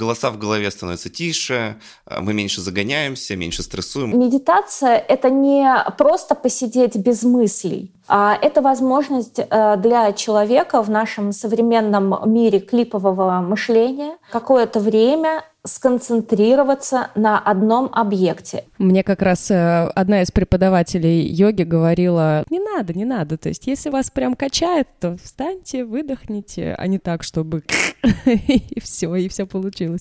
голоса в голове становятся тише, э, мы меньше загоняемся, меньше стрессуем. Медитация — это не просто посидеть без мыслей, а это возможность э, для человека в нашем современном мире клипового мышления какое-то время сконцентрироваться на одном объекте. Мне как раз э, одна из преподавателей йоги говорила, не надо, не надо. То есть если вас прям качает, то встаньте, выдохните, а не так, чтобы и все, и все получилось.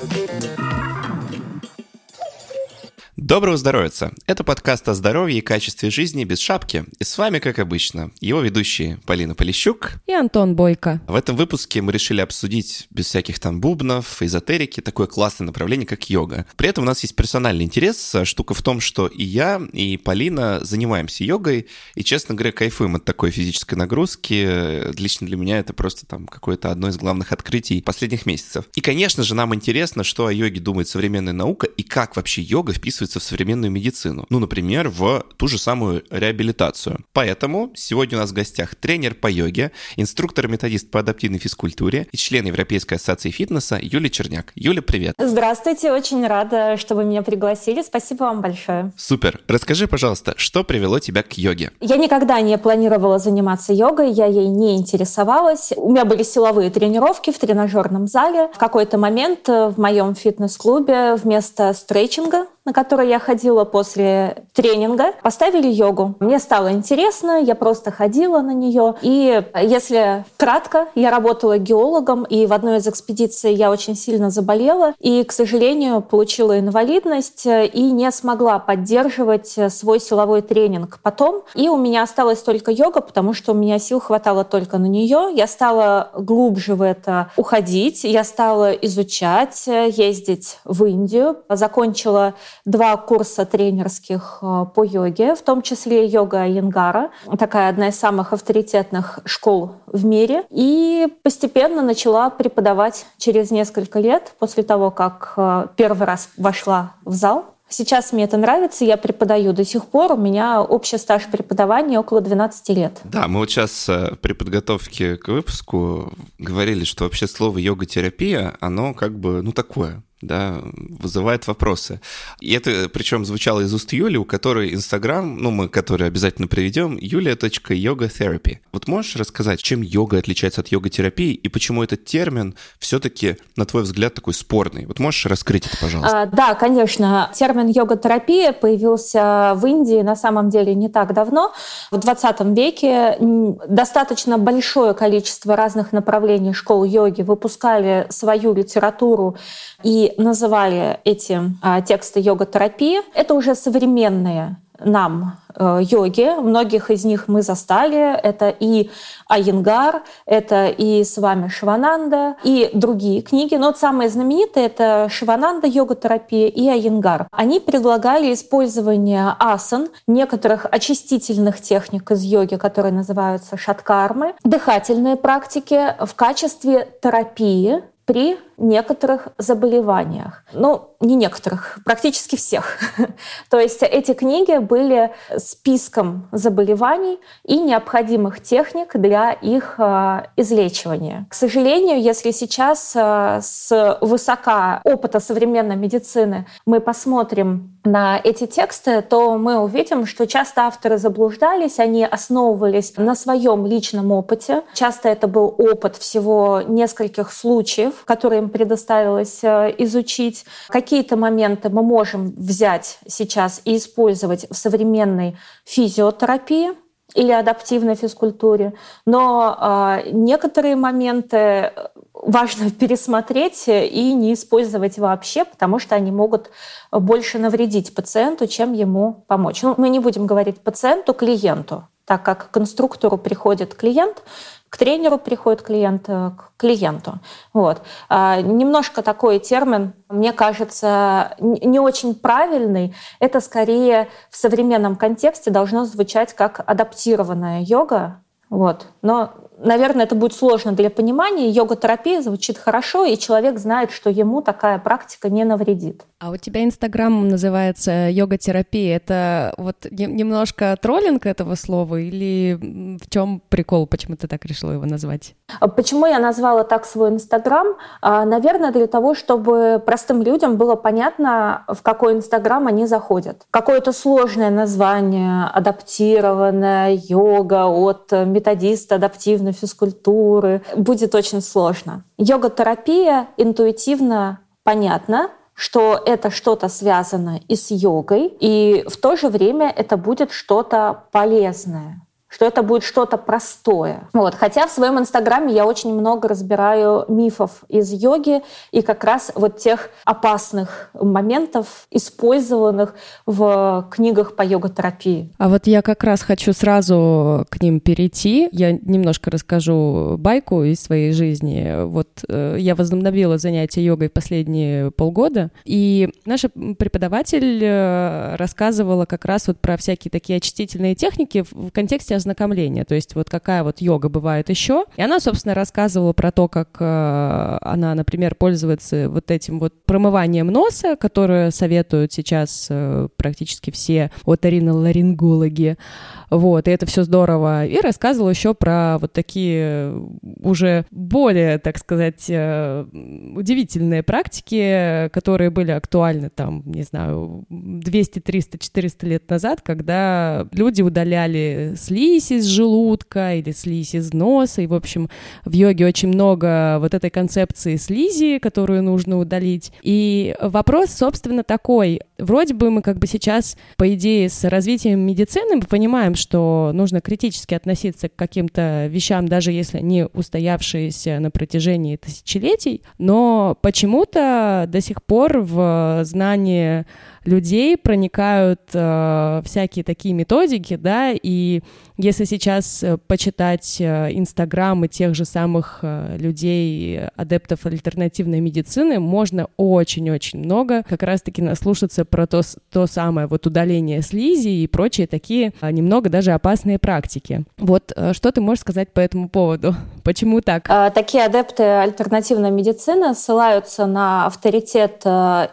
Thank you. Доброго здоровья! Это подкаст о здоровье и качестве жизни без шапки. И с вами, как обычно, его ведущие Полина Полищук и Антон Бойко. В этом выпуске мы решили обсудить без всяких там бубнов, эзотерики, такое классное направление, как йога. При этом у нас есть персональный интерес. Штука в том, что и я, и Полина занимаемся йогой, и, честно говоря, кайфуем от такой физической нагрузки. Лично для меня это просто там какое-то одно из главных открытий последних месяцев. И, конечно же, нам интересно, что о йоге думает современная наука и как вообще йога вписывается в современную медицину. Ну, например, в ту же самую реабилитацию. Поэтому сегодня у нас в гостях тренер по йоге, инструктор-методист по адаптивной физкультуре и член Европейской ассоциации фитнеса Юлия Черняк. Юля, привет. Здравствуйте, очень рада, что вы меня пригласили. Спасибо вам большое. Супер. Расскажи, пожалуйста, что привело тебя к йоге? Я никогда не планировала заниматься йогой, я ей не интересовалась. У меня были силовые тренировки в тренажерном зале. В какой-то момент в моем фитнес-клубе вместо стретчинга на который я ходила после тренинга, поставили йогу. Мне стало интересно, я просто ходила на нее. И если кратко, я работала геологом, и в одной из экспедиций я очень сильно заболела, и, к сожалению, получила инвалидность и не смогла поддерживать свой силовой тренинг потом. И у меня осталась только йога, потому что у меня сил хватало только на нее. Я стала глубже в это уходить, я стала изучать, ездить в Индию, закончила два курса тренерских э, по йоге, в том числе йога Янгара, такая одна из самых авторитетных школ в мире. И постепенно начала преподавать через несколько лет после того, как э, первый раз вошла в зал. Сейчас мне это нравится, я преподаю до сих пор. У меня общий стаж преподавания около 12 лет. Да, мы вот сейчас э, при подготовке к выпуску говорили, что вообще слово йога-терапия, оно как бы, ну, такое, да, вызывает вопросы. И это причем звучало из уст Юли, у которой Инстаграм, ну, мы который обязательно приведем, yulia.yogatherapy. Вот можешь рассказать, чем йога отличается от йога-терапии и почему этот термин все-таки, на твой взгляд, такой спорный? Вот можешь раскрыть это, пожалуйста? А, да, конечно. Термин йога-терапия появился в Индии на самом деле не так давно. В 20 веке достаточно большое количество разных направлений школ йоги выпускали свою литературу и называли эти а, тексты йога-терапии. Это уже современные нам э, йоги. Многих из них мы застали. Это и Айенгар, это и с вами Шивананда, и другие книги. Но вот самые знаменитые — это Шивананда, йога-терапия и Айенгар. Они предлагали использование асан, некоторых очистительных техник из йоги, которые называются шаткармы, дыхательные практики в качестве терапии при некоторых заболеваниях. Ну, не некоторых, практически всех. То есть эти книги были списком заболеваний и необходимых техник для их э, излечивания. К сожалению, если сейчас э, с высока опыта современной медицины мы посмотрим на эти тексты, то мы увидим, что часто авторы заблуждались, они основывались на своем личном опыте. Часто это был опыт всего нескольких случаев, которые им предоставилось э, изучить. Какие-то моменты мы можем взять сейчас и использовать в современной физиотерапии или адаптивной физкультуре, но э, некоторые моменты важно пересмотреть и не использовать вообще, потому что они могут больше навредить пациенту, чем ему помочь. Ну, мы не будем говорить пациенту, клиенту, так как к конструктору приходит клиент, к тренеру приходит клиент, э, к клиенту. Вот. А, немножко такой термин, мне кажется, не очень правильный. Это скорее в современном контексте должно звучать как адаптированная йога. Вот. Но наверное, это будет сложно для понимания. Йога-терапия звучит хорошо, и человек знает, что ему такая практика не навредит. А у тебя Инстаграм называется йога-терапия. Это вот немножко троллинг этого слова или в чем прикол, почему ты так решила его назвать? А почему я назвала так свой Инстаграм? А, наверное, для того, чтобы простым людям было понятно, в какой Инстаграм они заходят. Какое-то сложное название, адаптированная йога от методиста адаптивной физкультуры. Будет очень сложно. Йога-терапия интуитивно понятна, что это что-то связано и с йогой, и в то же время это будет что-то полезное что это будет что-то простое. Вот. Хотя в своем инстаграме я очень много разбираю мифов из йоги и как раз вот тех опасных моментов, использованных в книгах по йога-терапии. А вот я как раз хочу сразу к ним перейти. Я немножко расскажу байку из своей жизни. Вот э, я возобновила занятия йогой последние полгода, и наша преподаватель э, рассказывала как раз вот про всякие такие очистительные техники в контексте ознакомления, то есть вот какая вот йога бывает еще. И она, собственно, рассказывала про то, как э, она, например, пользуется вот этим вот промыванием носа, которое советуют сейчас э, практически все оториноларингологи. Вот, и это все здорово. И рассказывала еще про вот такие уже более, так сказать, э, удивительные практики, которые были актуальны там, не знаю, 200, 300, 400 лет назад, когда люди удаляли слизь из желудка или слизь из носа. И, в общем, в йоге очень много вот этой концепции слизи, которую нужно удалить. И вопрос, собственно, такой. Вроде бы мы как бы сейчас, по идее, с развитием медицины мы понимаем, что нужно критически относиться к каким-то вещам, даже если они устоявшиеся на протяжении тысячелетий, но почему-то до сих пор в знании людей проникают э, всякие такие методики, да, и если сейчас э, почитать э, инстаграмы тех же самых э, людей, адептов альтернативной медицины, можно очень-очень много как раз-таки наслушаться про то, то самое вот удаление слизи и прочие такие немного даже опасные практики. Вот что ты можешь сказать по этому поводу? Почему так? А, такие адепты альтернативной медицины ссылаются на авторитет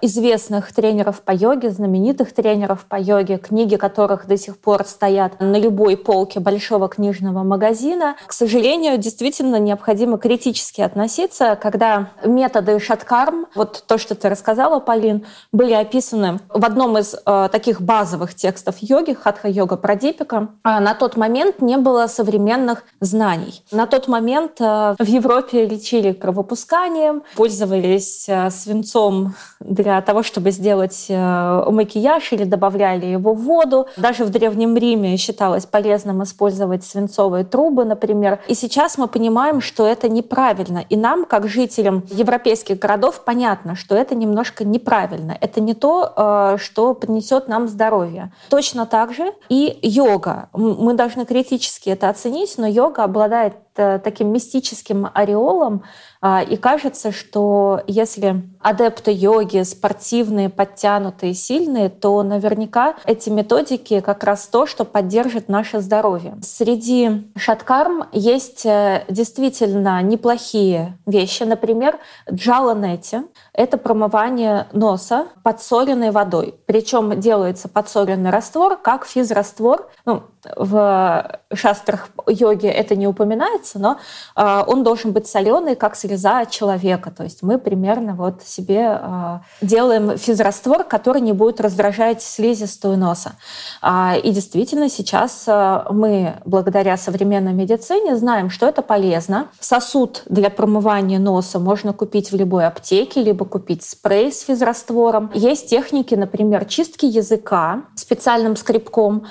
известных тренеров по йоге, знаменитых тренеров по йоге, книги которых до сих пор стоят на любой полке полке большого книжного магазина. К сожалению, действительно необходимо критически относиться, когда методы шаткарм, вот то, что ты рассказала, Полин, были описаны в одном из э, таких базовых текстов йоги, хатха-йога Прадипика. А на тот момент не было современных знаний. На тот момент э, в Европе лечили кровопусканием, пользовались э, свинцом для того, чтобы сделать э, макияж или добавляли его в воду. Даже в Древнем Риме считалось полезным использовать свинцовые трубы, например. И сейчас мы понимаем, что это неправильно. И нам, как жителям европейских городов, понятно, что это немножко неправильно. Это не то, э, что принесет нам здоровье. Точно так же и йога. Мы должны критически это оценить, но йога обладает таким мистическим ореолом, а, и кажется, что если адепты йоги спортивные, подтянутые, сильные, то наверняка эти методики как раз то, что поддержит наше здоровье. Среди шаткарм есть э, действительно неплохие вещи. Например, джаланети — это промывание носа подсоленной водой. Причем делается подсоленный раствор, как физраствор. Ну, в шастрах йоги это не упоминается, но э, он должен быть соленый, как слеза человека. То есть мы примерно вот себе э, делаем физраствор, который не будет раздражать слизистую носа. А, и действительно сейчас э, мы, благодаря современной медицине, знаем, что это полезно. Сосуд для промывания носа можно купить в любой аптеке, либо купить спрей с физраствором. Есть техники, например, чистки языка специальным скребком.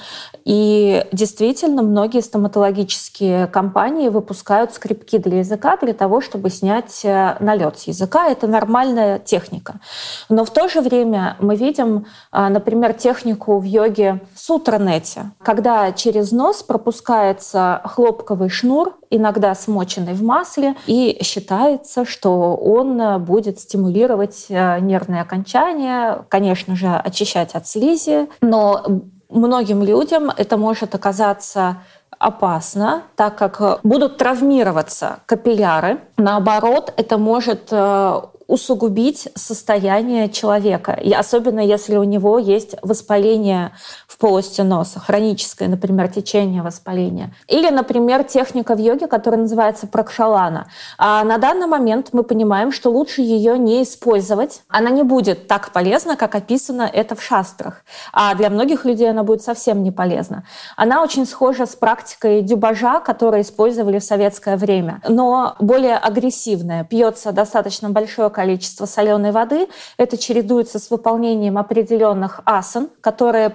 И действительно, многие стоматологические компании выпускают скребки для языка для того, чтобы снять э, налет с языка. Это нормальная техника. Но в то же время мы видим, э, например, технику в йоге сутранете, когда через нос пропускается хлопковый шнур, иногда смоченный в масле, и считается, что он э, будет стимулировать нервные окончания, конечно же, очищать от слизи, но многим людям это может оказаться опасно, так как будут травмироваться капилляры. Наоборот, это может э, усугубить состояние человека, и особенно если у него есть воспаление полости носа, хроническое, например, течение воспаления. Или, например, техника в йоге, которая называется пракшалана. А на данный момент мы понимаем, что лучше ее не использовать. Она не будет так полезна, как описано это в шастрах. А для многих людей она будет совсем не полезна. Она очень схожа с практикой дюбажа, которую использовали в советское время, но более агрессивная. Пьется достаточно большое количество соленой воды. Это чередуется с выполнением определенных асан, которые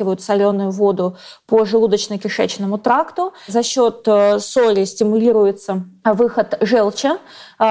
проталкивают соленую воду по желудочно-кишечному тракту. За счет э, соли стимулируется выход желчи,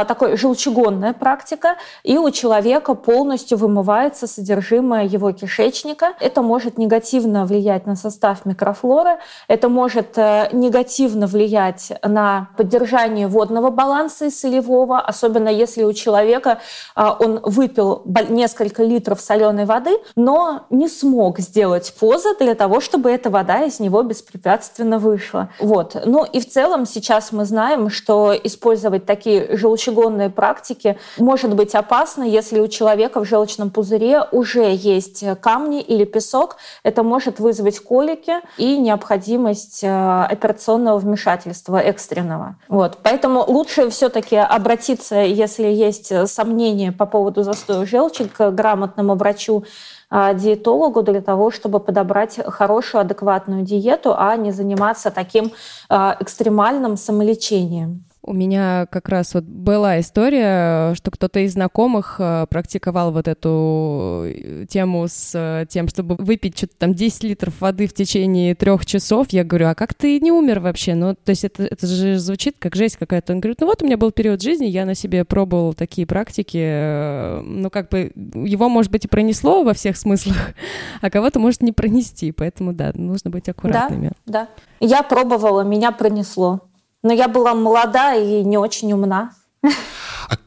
такой желчегонная практика, и у человека полностью вымывается содержимое его кишечника. Это может негативно влиять на состав микрофлоры, это может э, негативно влиять на поддержание водного баланса и солевого, особенно если у человека а, он выпил несколько литров соленой воды, но не смог сделать позы для того, чтобы эта вода из него беспрепятственно вышла. Вот. Ну и в целом сейчас мы знаем, что использовать такие желчегонные желчегонные практики может быть опасно, если у человека в желчном пузыре уже есть камни или песок. Это может вызвать колики и необходимость э, операционного вмешательства экстренного. Вот. Поэтому лучше все-таки обратиться, если есть сомнения по поводу застоя желчи, к грамотному врачу, э, диетологу для того, чтобы подобрать хорошую, адекватную диету, а не заниматься таким э, экстремальным самолечением. У меня как раз вот была история, что кто-то из знакомых э, практиковал вот эту э, тему с э, тем, чтобы выпить что-то там 10 литров воды в течение трех часов. Я говорю, а как ты не умер вообще? Ну, то есть это, это же звучит как жесть какая-то. Он говорит, ну вот у меня был период жизни, я на себе пробовал такие практики. Ну, как бы его, может быть, и пронесло во всех смыслах, а кого-то может не пронести. Поэтому, да, нужно быть аккуратными. Да, да. Я пробовала, меня пронесло. Но я была молода и не очень умна. А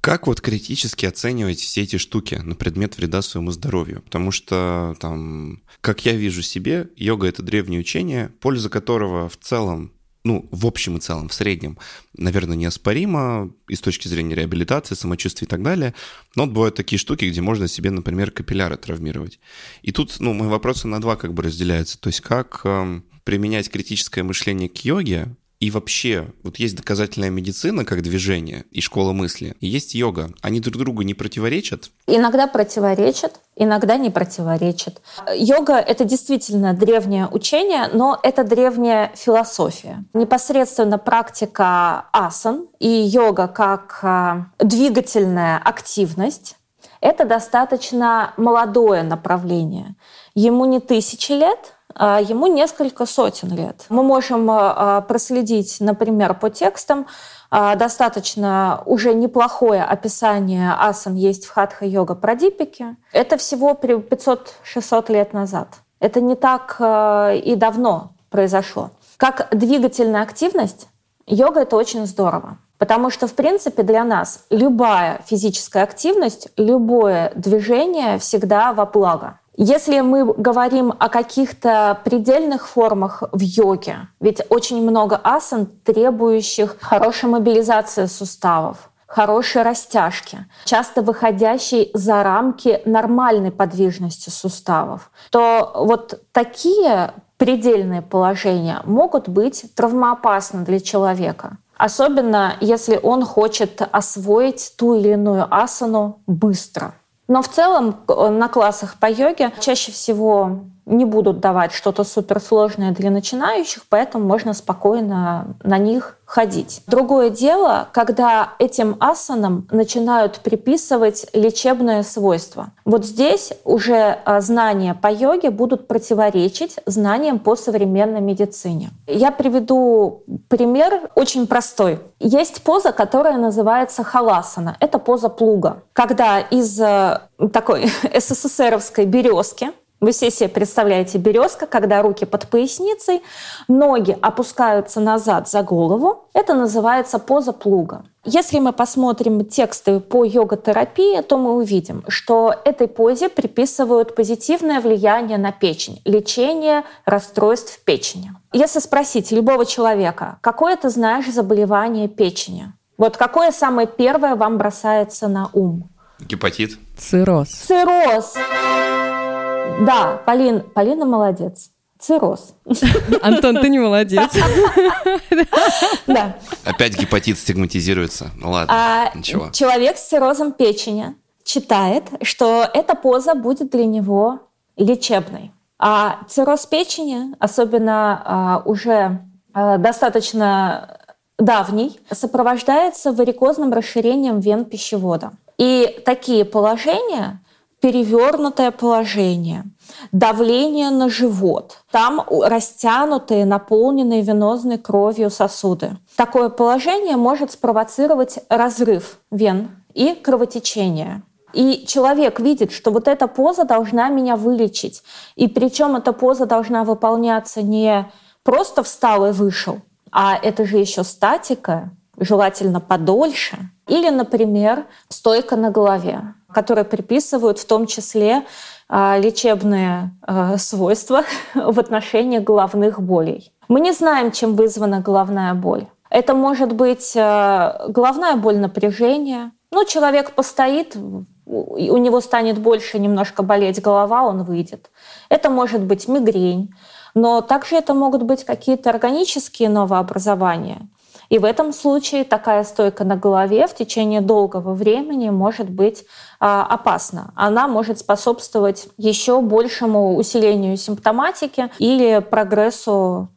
как вот критически оценивать все эти штуки на предмет вреда своему здоровью? Потому что, там, как я вижу себе, йога — это древнее учение, польза которого в целом ну, в общем и целом, в среднем, наверное, неоспоримо и с точки зрения реабилитации, самочувствия и так далее. Но бывают такие штуки, где можно себе, например, капилляры травмировать. И тут, ну, мои вопросы на два как бы разделяются. То есть как э, применять критическое мышление к йоге, и вообще, вот есть доказательная медицина как движение и школа мысли, и есть йога. Они друг другу не противоречат? Иногда противоречат, иногда не противоречат. Йога — это действительно древнее учение, но это древняя философия. Непосредственно практика асан и йога как а, двигательная активность — это достаточно молодое направление. Ему не тысячи лет, ему несколько сотен лет. Мы можем а, а, проследить, например, по текстам, достаточно уже неплохое описание асан есть в хатха-йога Прадипике. Это всего 500-600 лет назад. Это не так и давно произошло. Как двигательная активность, йога — это очень здорово. Потому что, в принципе, для нас любая физическая активность, любое движение всегда во благо. Если мы говорим о каких-то предельных формах в йоге, ведь очень много асан, требующих хорошей мобилизации суставов, хорошей растяжки, часто выходящей за рамки нормальной подвижности суставов, то вот такие предельные положения могут быть травмоопасны для человека. Особенно если он хочет освоить ту или иную асану быстро. Но в целом э, на классах по йоге чаще всего не будут давать что-то суперсложное для начинающих, поэтому можно спокойно на них ходить. Другое дело, когда этим асанам начинают приписывать лечебное свойство. Вот здесь уже а, знания по йоге будут противоречить знаниям по современной медицине. Я приведу пример очень простой. Есть поза, которая называется халасана. Это поза плуга. Когда из э, такой СССРовской березки вы все себе представляете березка, когда руки под поясницей, ноги опускаются назад за голову. Это называется поза плуга. Если мы посмотрим тексты по йога-терапии, то мы увидим, что этой позе приписывают позитивное влияние на печень, лечение расстройств печени. Если спросить любого человека, какое ты знаешь заболевание печени, вот какое самое первое вам бросается на ум? Гепатит. Цирроз. Цирроз. Да, Полин, Полина молодец. Цирроз. Антон, ты не молодец. Да. Опять гепатит стигматизируется. Ну ладно, А ничего. человек с циррозом печени читает, что эта поза будет для него лечебной. А цирроз печени, особенно а, уже а, достаточно давний, сопровождается варикозным расширением вен пищевода. И такие положения, перевернутое положение, давление на живот, там растянутые, наполненные венозной кровью сосуды. Такое положение может спровоцировать разрыв вен и кровотечение. И человек видит, что вот эта поза должна меня вылечить. И причем эта поза должна выполняться не просто встал и вышел, а это же еще статика, желательно подольше. Или, например, стойка на голове, которой приписывают в том числе а, лечебные а, свойства в отношении головных болей. Мы не знаем, чем вызвана головная боль. Это может быть а, головная боль напряжения. Ну, человек постоит, у него станет больше немножко болеть голова, он выйдет. Это может быть мигрень. Но также это могут быть какие-то органические новообразования. И в этом случае такая стойка на голове в течение долгого времени может быть а, опасна. Она может способствовать еще большему усилению симптоматики или прогрессу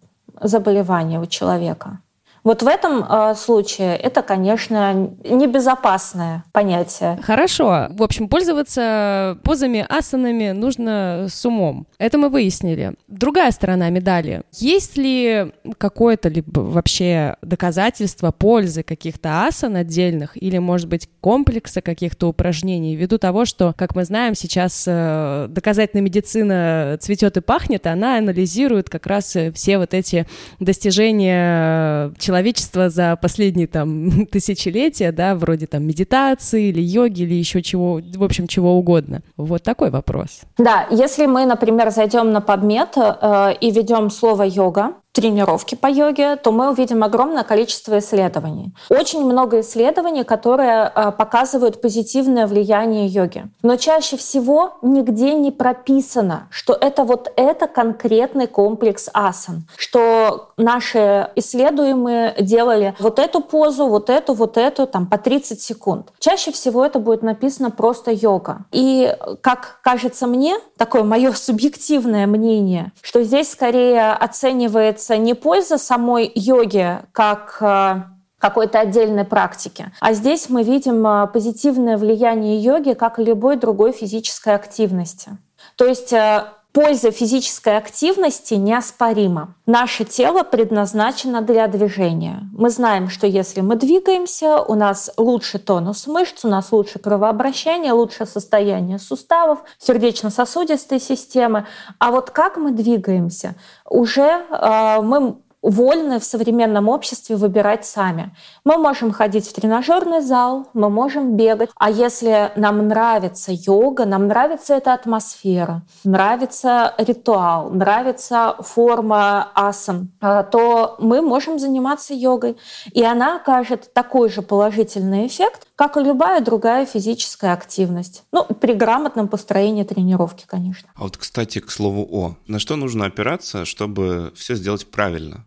заболевания у человека. Вот в этом а, случае это, конечно, небезопасное понятие. Хорошо. В общем, пользоваться позами, асанами нужно с умом. Это мы выяснили. Другая сторона медали. Есть ли какое-то либо вообще доказательство пользы каких-то асан отдельных или, может быть, комплекса каких-то упражнений ввиду того, что, как мы знаем, сейчас э, доказательная медицина цветет и пахнет, она анализирует как раз э, все вот эти достижения человечества за последние там тысячелетия, да, вроде там медитации или йоги или еще чего, в общем, чего угодно. Вот такой вопрос. Да, если мы, например, зайдем на PubMed э, и ведем слово йога, тренировки по йоге, то мы увидим огромное количество исследований. Очень много исследований, которые э, показывают позитивное влияние йоги. Но чаще всего нигде не прописано, что это вот это конкретный комплекс асан, что наши исследуемые делали вот эту позу, вот эту, вот эту, там по 30 секунд. Чаще всего это будет написано просто йога. И, как кажется мне, такое мое субъективное мнение, что здесь скорее оценивается не польза самой йоги как э, какой-то отдельной практики. А здесь мы видим э, позитивное влияние йоги, как и любой другой физической активности. То есть э, польза физической активности неоспорима. Наше тело предназначено для движения. Мы знаем, что если мы двигаемся, у нас лучше тонус мышц, у нас лучше кровообращение, лучше состояние суставов, сердечно-сосудистой системы. А вот как мы двигаемся, уже э, мы вольны в современном обществе выбирать сами. Мы можем ходить в тренажерный зал, мы можем бегать. А если нам нравится йога, нам нравится эта атмосфера, нравится ритуал, нравится форма асан, а, то мы можем заниматься йогой. И она окажет такой же положительный эффект, как и любая другая физическая активность. Ну, при грамотном построении тренировки, конечно. А вот, кстати, к слову о, на что нужно опираться, чтобы все сделать правильно?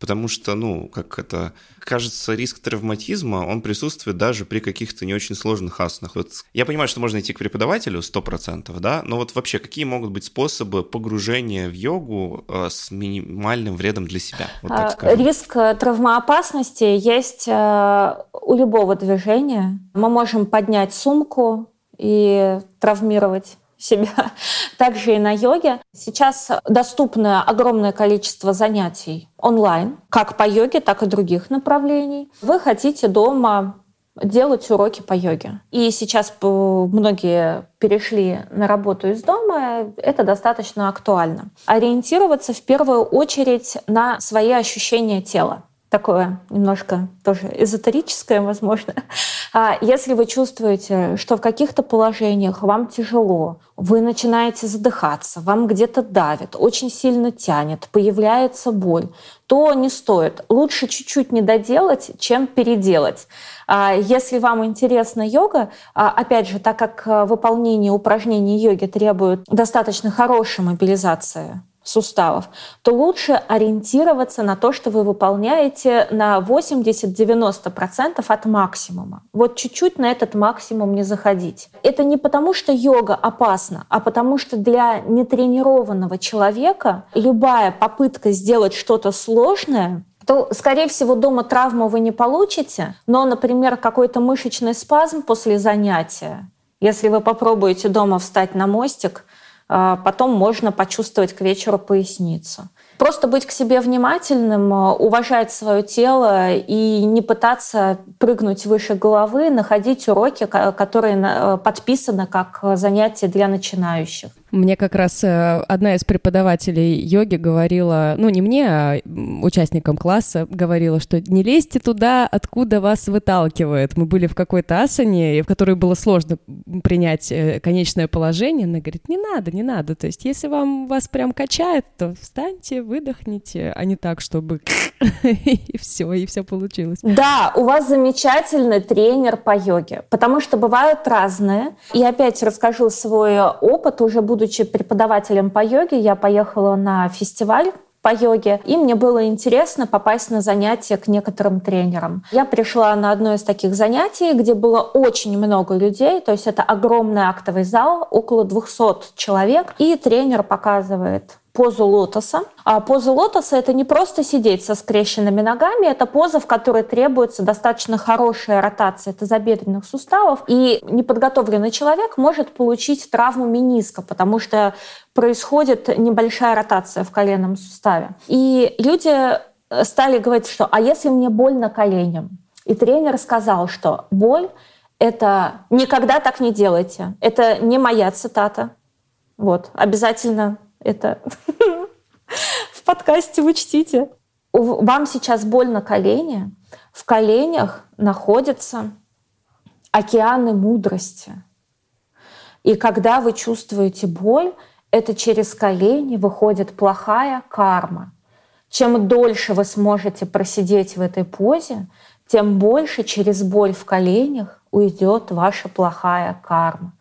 Потому что, ну, как это, кажется, риск травматизма, он присутствует даже при каких-то не очень сложных асанах. Вот я понимаю, что можно идти к преподавателю 100%, да, но вот вообще какие могут быть способы погружения в йогу э, с минимальным вредом для себя? Вот так А, скажем. Риск э, травмоопасности есть э, у любого движения. Мы можем поднять сумку и травмировать себя. Также и на йоге. Сейчас доступно огромное количество занятий онлайн, как по йоге, так и других направлений. Вы хотите дома делать уроки по йоге. И сейчас многие перешли на работу из дома, это достаточно актуально. Ориентироваться в первую очередь на свои ощущения тела. Такое немножко тоже эзотерическое, возможно. А если вы чувствуете, что в каких-то положениях вам тяжело, вы начинаете задыхаться, вам где-то давит, очень сильно тянет, появляется боль, то не стоит. Лучше чуть-чуть не доделать, чем переделать. А если вам интересна йога, а, опять же, так как выполнение упражнений йоги требует достаточно хорошей мобилизации суставов, то лучше ориентироваться на то, что вы выполняете на 80-90% от максимума. Вот чуть-чуть на этот максимум не заходить. Это не потому, что йога опасна, а потому что для нетренированного человека любая попытка сделать что-то сложное то, скорее всего, дома травму вы не получите, но, например, какой-то мышечный спазм после занятия, если вы попробуете дома встать на мостик, потом можно почувствовать к вечеру поясницу. Просто быть к себе внимательным, а, уважать свое тело и не пытаться прыгнуть выше головы, находить уроки, которые подписаны как занятия для начинающих. Мне как раз э, одна из преподавателей йоги говорила, ну не мне, а участникам класса, говорила, что не лезьте туда, откуда вас выталкивает. Мы были в какой-то асане, в которой было сложно принять э, конечное положение. Она говорит, не надо, не надо. То есть если вам вас прям качает, то встаньте, выдохните, а не так, чтобы и все, и все получилось. Да, у вас замечательный тренер по йоге, потому что бывают разные. И опять расскажу свой опыт, уже будучи преподавателем по йоге, я поехала на фестиваль по йоге, и мне было интересно попасть на занятия к некоторым тренерам. Я пришла на одно из таких занятий, где было очень много людей, то есть это огромный актовый зал, около 200 человек, и тренер показывает позу лотоса. А поза лотоса — это не просто сидеть со скрещенными ногами, это поза, в которой требуется достаточно хорошая ротация тазобедренных суставов, и неподготовленный человек может получить травму мениска, потому что происходит небольшая ротация в коленном суставе. И люди стали говорить, что «а если мне больно коленям?» И тренер сказал, что боль — это никогда так не делайте. Это не моя цитата. Вот, обязательно это в подкасте учтите. Вам сейчас больно колени. В коленях находятся океаны мудрости. И когда вы чувствуете боль, это через колени выходит плохая карма. Чем дольше вы сможете просидеть в этой позе, тем больше через боль в коленях уйдет ваша плохая карма.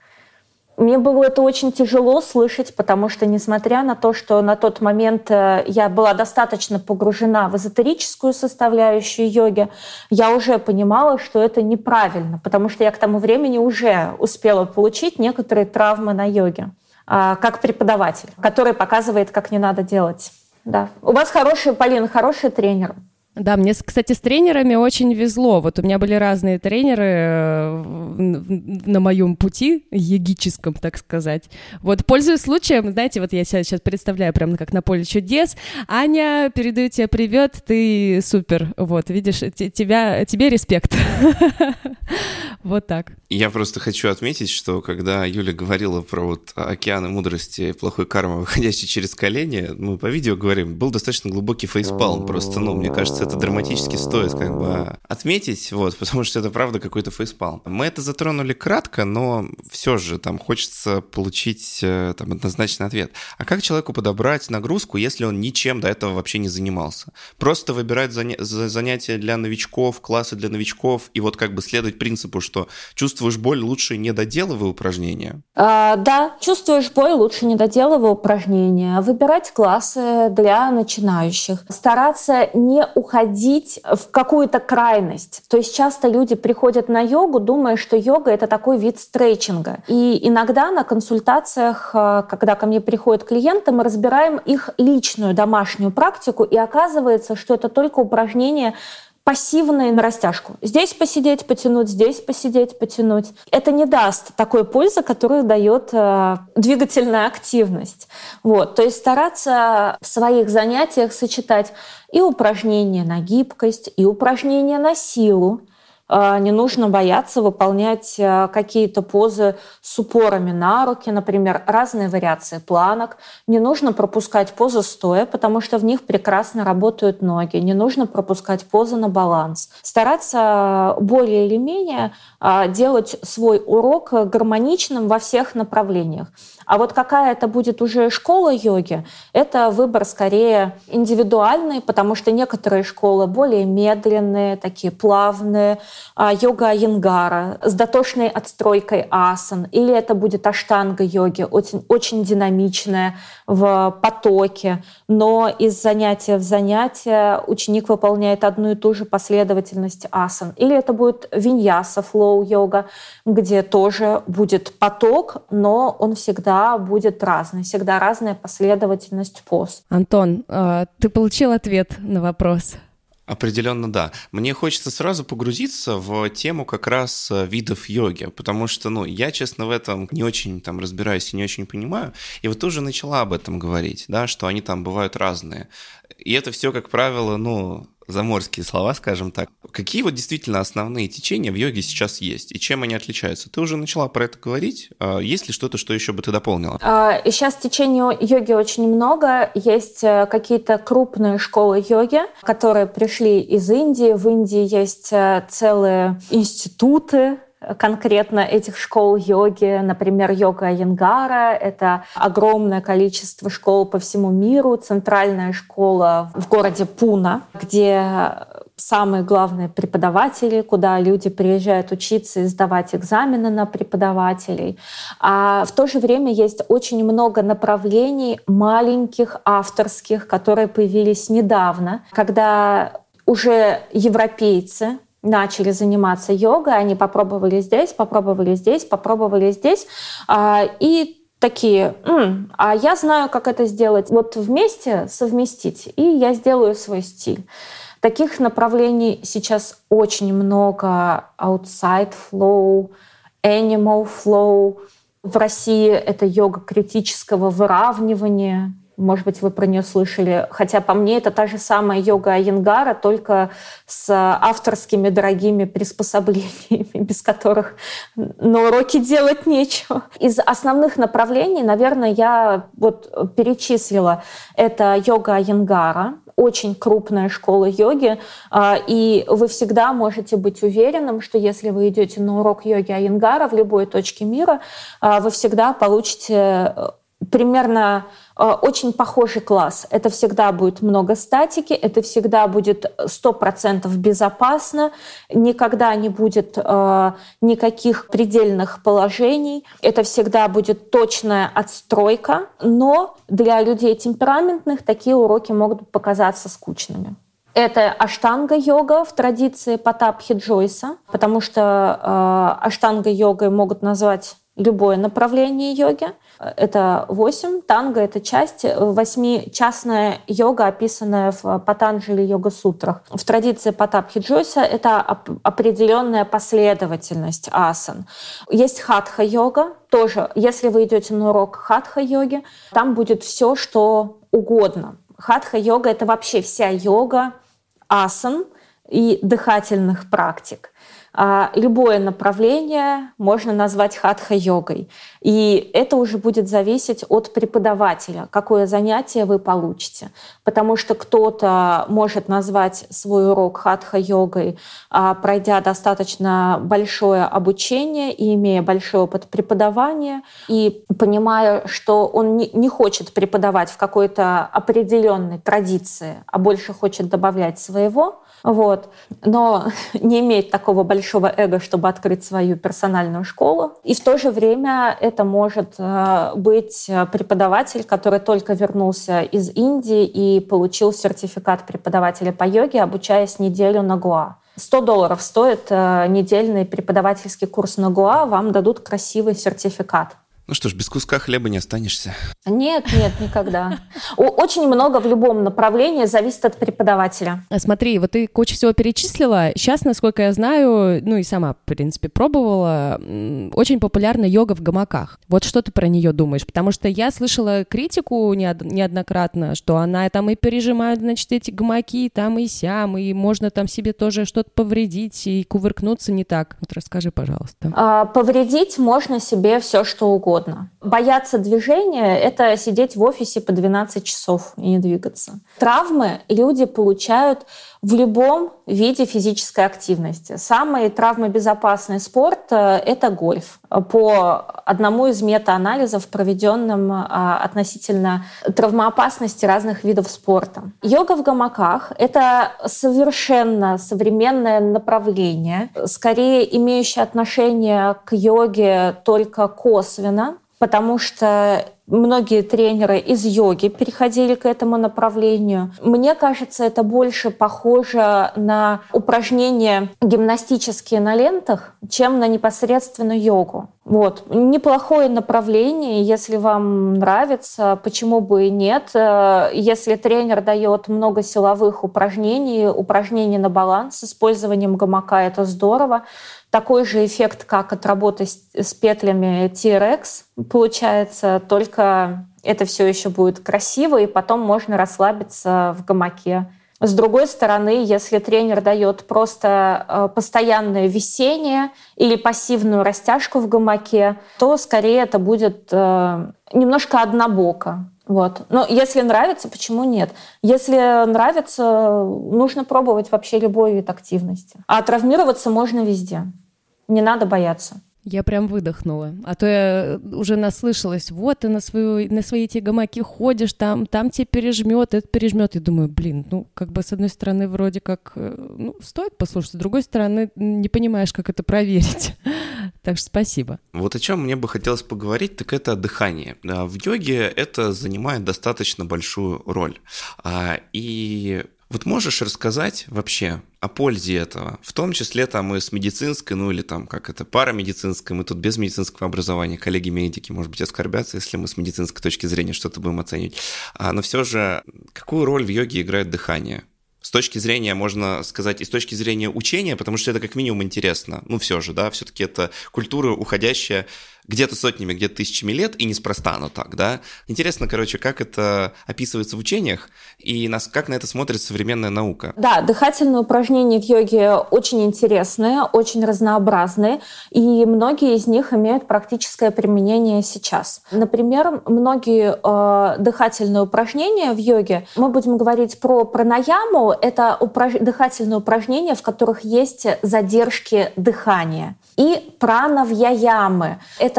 Мне было это очень тяжело слышать, потому что, несмотря на то, что на тот момент э, я была достаточно погружена в эзотерическую составляющую йоги, я уже понимала, что это неправильно, потому что я к тому времени уже успела получить некоторые травмы на йоге а, как преподаватель, который показывает, как не надо делать. Да. У вас хороший, Полина, хороший тренер. Да, мне, кстати, с тренерами очень везло. Вот у меня были разные тренеры э, на моем пути, егическом, так сказать. Вот, пользуясь случаем, знаете, вот я себя сейчас представляю прямо как на поле чудес. Аня, передаю тебе привет, ты супер. Вот, видишь, тебя, тебе респект. Вот так. Я просто хочу отметить, что когда Юля говорила про вот океаны мудрости, плохой кармы, выходящий через колени, мы по видео говорим, был достаточно глубокий фейспалм. Просто, ну, мне кажется, это драматически стоит как бы отметить, вот, потому что это правда какой-то фейспалм. Мы это затронули кратко, но все же там хочется получить э, там однозначный ответ. А как человеку подобрать нагрузку, если он ничем до этого вообще не занимался? Просто выбирать заня- занятия для новичков, классы для новичков, и вот как бы следовать принципу, что чувствуешь боль, лучше не доделывай упражнения? А, да, чувствуешь боль, лучше не доделывай упражнения. Выбирать классы для начинающих. Стараться не уходить уходить в какую-то крайность. То есть часто люди приходят на йогу, думая, что йога — это такой вид стретчинга. И иногда на консультациях, э, когда ко мне приходят клиенты, мы разбираем их личную домашнюю практику, и оказывается, что это только упражнение пассивные на растяжку. Здесь посидеть, потянуть, здесь посидеть, потянуть. Это не даст такой пользы, которую дает э, двигательная активность. Вот. То есть стараться в своих занятиях сочетать и упражнения на гибкость, и упражнения на силу, не нужно бояться выполнять а, какие-то позы с упорами на руки, например, разные вариации планок. Не нужно пропускать позы стоя, потому что в них прекрасно работают ноги. Не нужно пропускать позы на баланс. Стараться более или менее а, делать свой урок гармоничным во всех направлениях. А вот какая это будет уже школа йоги, это выбор скорее индивидуальный, потому что некоторые школы более медленные, такие плавные, а, йога Янгара с дотошной отстройкой асан, или это будет аштанга йоги, очень, очень динамичная в потоке, но из занятия в занятие ученик выполняет одну и ту же последовательность асан. Или это будет виньяса, флоу йога, где тоже будет поток, но он всегда будет разный, всегда разная последовательность поз. Антон, а, ты получил ответ на вопрос? Определенно, да. Мне хочется сразу погрузиться в тему как раз э, видов йоги, потому что, ну, я, честно, в этом не очень там разбираюсь и не очень понимаю. И вот тоже начала об этом говорить, да, что они там бывают разные. И это все, как правило, ну, заморские слова, скажем так. Какие вот действительно основные течения в йоге сейчас есть и чем они отличаются? Ты уже начала про это говорить. А есть ли что-то, что еще бы ты дополнила? Сейчас а, течений йоги очень много. Есть э, какие-то крупные школы йоги, которые пришли из Индии. В Индии есть э, целые институты конкретно этих школ йоги, например, йога Айенгара. Это огромное количество школ по всему миру. Центральная школа в городе Пуна, где самые главные преподаватели, куда люди приезжают учиться и сдавать экзамены на преподавателей. А в то же время есть очень много направлений маленьких, авторских, которые появились недавно, когда уже европейцы начали заниматься йогой, они попробовали здесь, попробовали здесь, попробовали здесь, а, и такие, М, а я знаю, как это сделать, вот вместе совместить, и я сделаю свой стиль. Таких направлений сейчас очень много. Outside flow, animal flow. В России это йога критического выравнивания. Может быть, вы про нее слышали. Хотя по мне это та же самая йога Айенгара, только с авторскими дорогими приспособлениями, без которых на уроке делать нечего. Из основных направлений, наверное, я вот перечислила. Это йога Айенгара, очень крупная школа йоги, а, и вы всегда можете быть уверенным, что если вы идете на урок йоги Айенгара в любой точке мира, а, вы всегда получите примерно э, очень похожий класс. Это всегда будет много статики, это всегда будет 100% безопасно, никогда не будет э, никаких предельных положений, это всегда будет точная отстройка, но для людей темпераментных такие уроки могут показаться скучными. Это аштанга-йога в традиции Потапхи Джойса, потому что э, аштанга-йогой могут назвать любое направление йоги. Это восемь. Танго — это часть. Восьмичастная йога, описанная в Патанджали йога-сутрах. В традиции Потапхи Джойса это определенная последовательность асан. Есть хатха-йога. Тоже, если вы идете на урок хатха-йоги, там будет все, что угодно. Хатха-йога — это вообще вся йога, асан и дыхательных практик. А, любое направление можно назвать хатха-йогой. И это уже будет зависеть от преподавателя, какое занятие вы получите. Потому что кто-то может назвать свой урок хатха-йогой, а, пройдя достаточно большое обучение и имея большой опыт преподавания, и понимая, что он не хочет преподавать в какой-то определенной традиции, а больше хочет добавлять своего, вот. но не имеет такого большого эго, чтобы открыть свою персональную школу. И в то же время это может э, быть преподаватель, который только вернулся из Индии и получил сертификат преподавателя по йоге, обучаясь неделю на Гуа. 100 долларов стоит э, недельный преподавательский курс на Гуа, вам дадут красивый сертификат. Ну что ж, без куска хлеба не останешься. Нет, нет, никогда. Очень много в любом направлении зависит от преподавателя. А смотри, вот ты кучу всего перечислила. Сейчас, насколько я знаю, ну и сама, в принципе, пробовала, очень популярна йога в гамаках. Вот что ты про нее думаешь? Потому что я слышала критику неоднократно, что она там и пережимает, значит, эти гамаки, там и сям, и можно там себе тоже что-то повредить и кувыркнуться не так. Вот расскажи, пожалуйста. А, повредить можно себе все, что угодно угодно. Бояться движения – это сидеть в офисе по 12 часов и не двигаться. Травмы люди получают в любом виде физической активности. Самый травмобезопасный спорт э, – это гольф. По одному из метаанализов, проведенным а, относительно травмоопасности разных видов спорта. Йога в гамаках – это совершенно современное направление, скорее имеющее отношение к йоге только косвенно, потому что многие тренеры из йоги переходили к этому направлению. Мне кажется, это больше похоже на упражнения гимнастические на лентах, чем на непосредственно йогу. Вот. Неплохое направление, если вам нравится, почему бы и нет. Если тренер дает много силовых упражнений, упражнений на баланс с использованием гамака, это здорово такой же эффект, как от работы с, с петлями TRX получается, только это все еще будет красиво, и потом можно расслабиться в гамаке. С другой стороны, если тренер дает просто э, постоянное висение или пассивную растяжку в гамаке, то скорее это будет э, немножко однобоко. Вот. Но если нравится, почему нет? Если нравится, нужно пробовать вообще любой вид активности. А травмироваться можно везде. Не надо бояться. Я прям выдохнула. А то я уже наслышалась. Вот ты на, свою, на свои эти гамаки ходишь, там, там тебе пережмет, это пережмет. И думаю, блин, ну, как бы с одной стороны вроде как, э, ну, стоит послушать, с другой стороны не понимаешь, как это проверить. Так что спасибо. Вот о чем мне бы хотелось поговорить, так это дыхание. В йоге это занимает достаточно большую роль. А, и вот можешь рассказать вообще о пользе этого, в том числе там и с медицинской, ну или там как это, парамедицинской, мы тут без медицинского образования, коллеги-медики, может быть, оскорбятся, если мы с медицинской точки зрения что-то будем оценивать. А, но все же, какую роль в йоге играет дыхание? С точки зрения, можно сказать, и с точки зрения учения, потому что это как минимум интересно. Ну, все же, да, все-таки это культура, уходящая где-то сотнями, где-то тысячами лет, и неспроста оно так, да. Интересно, короче, как это описывается в учениях, и нас, как на это смотрит современная наука. Да, дыхательные упражнения в йоге очень интересные, очень разнообразные, и многие из них имеют практическое применение сейчас. Например, многие э, дыхательные упражнения в йоге, мы будем говорить про пранаяму, это упраж... дыхательные упражнения, в которых есть задержки дыхания и пранавьяямы. Это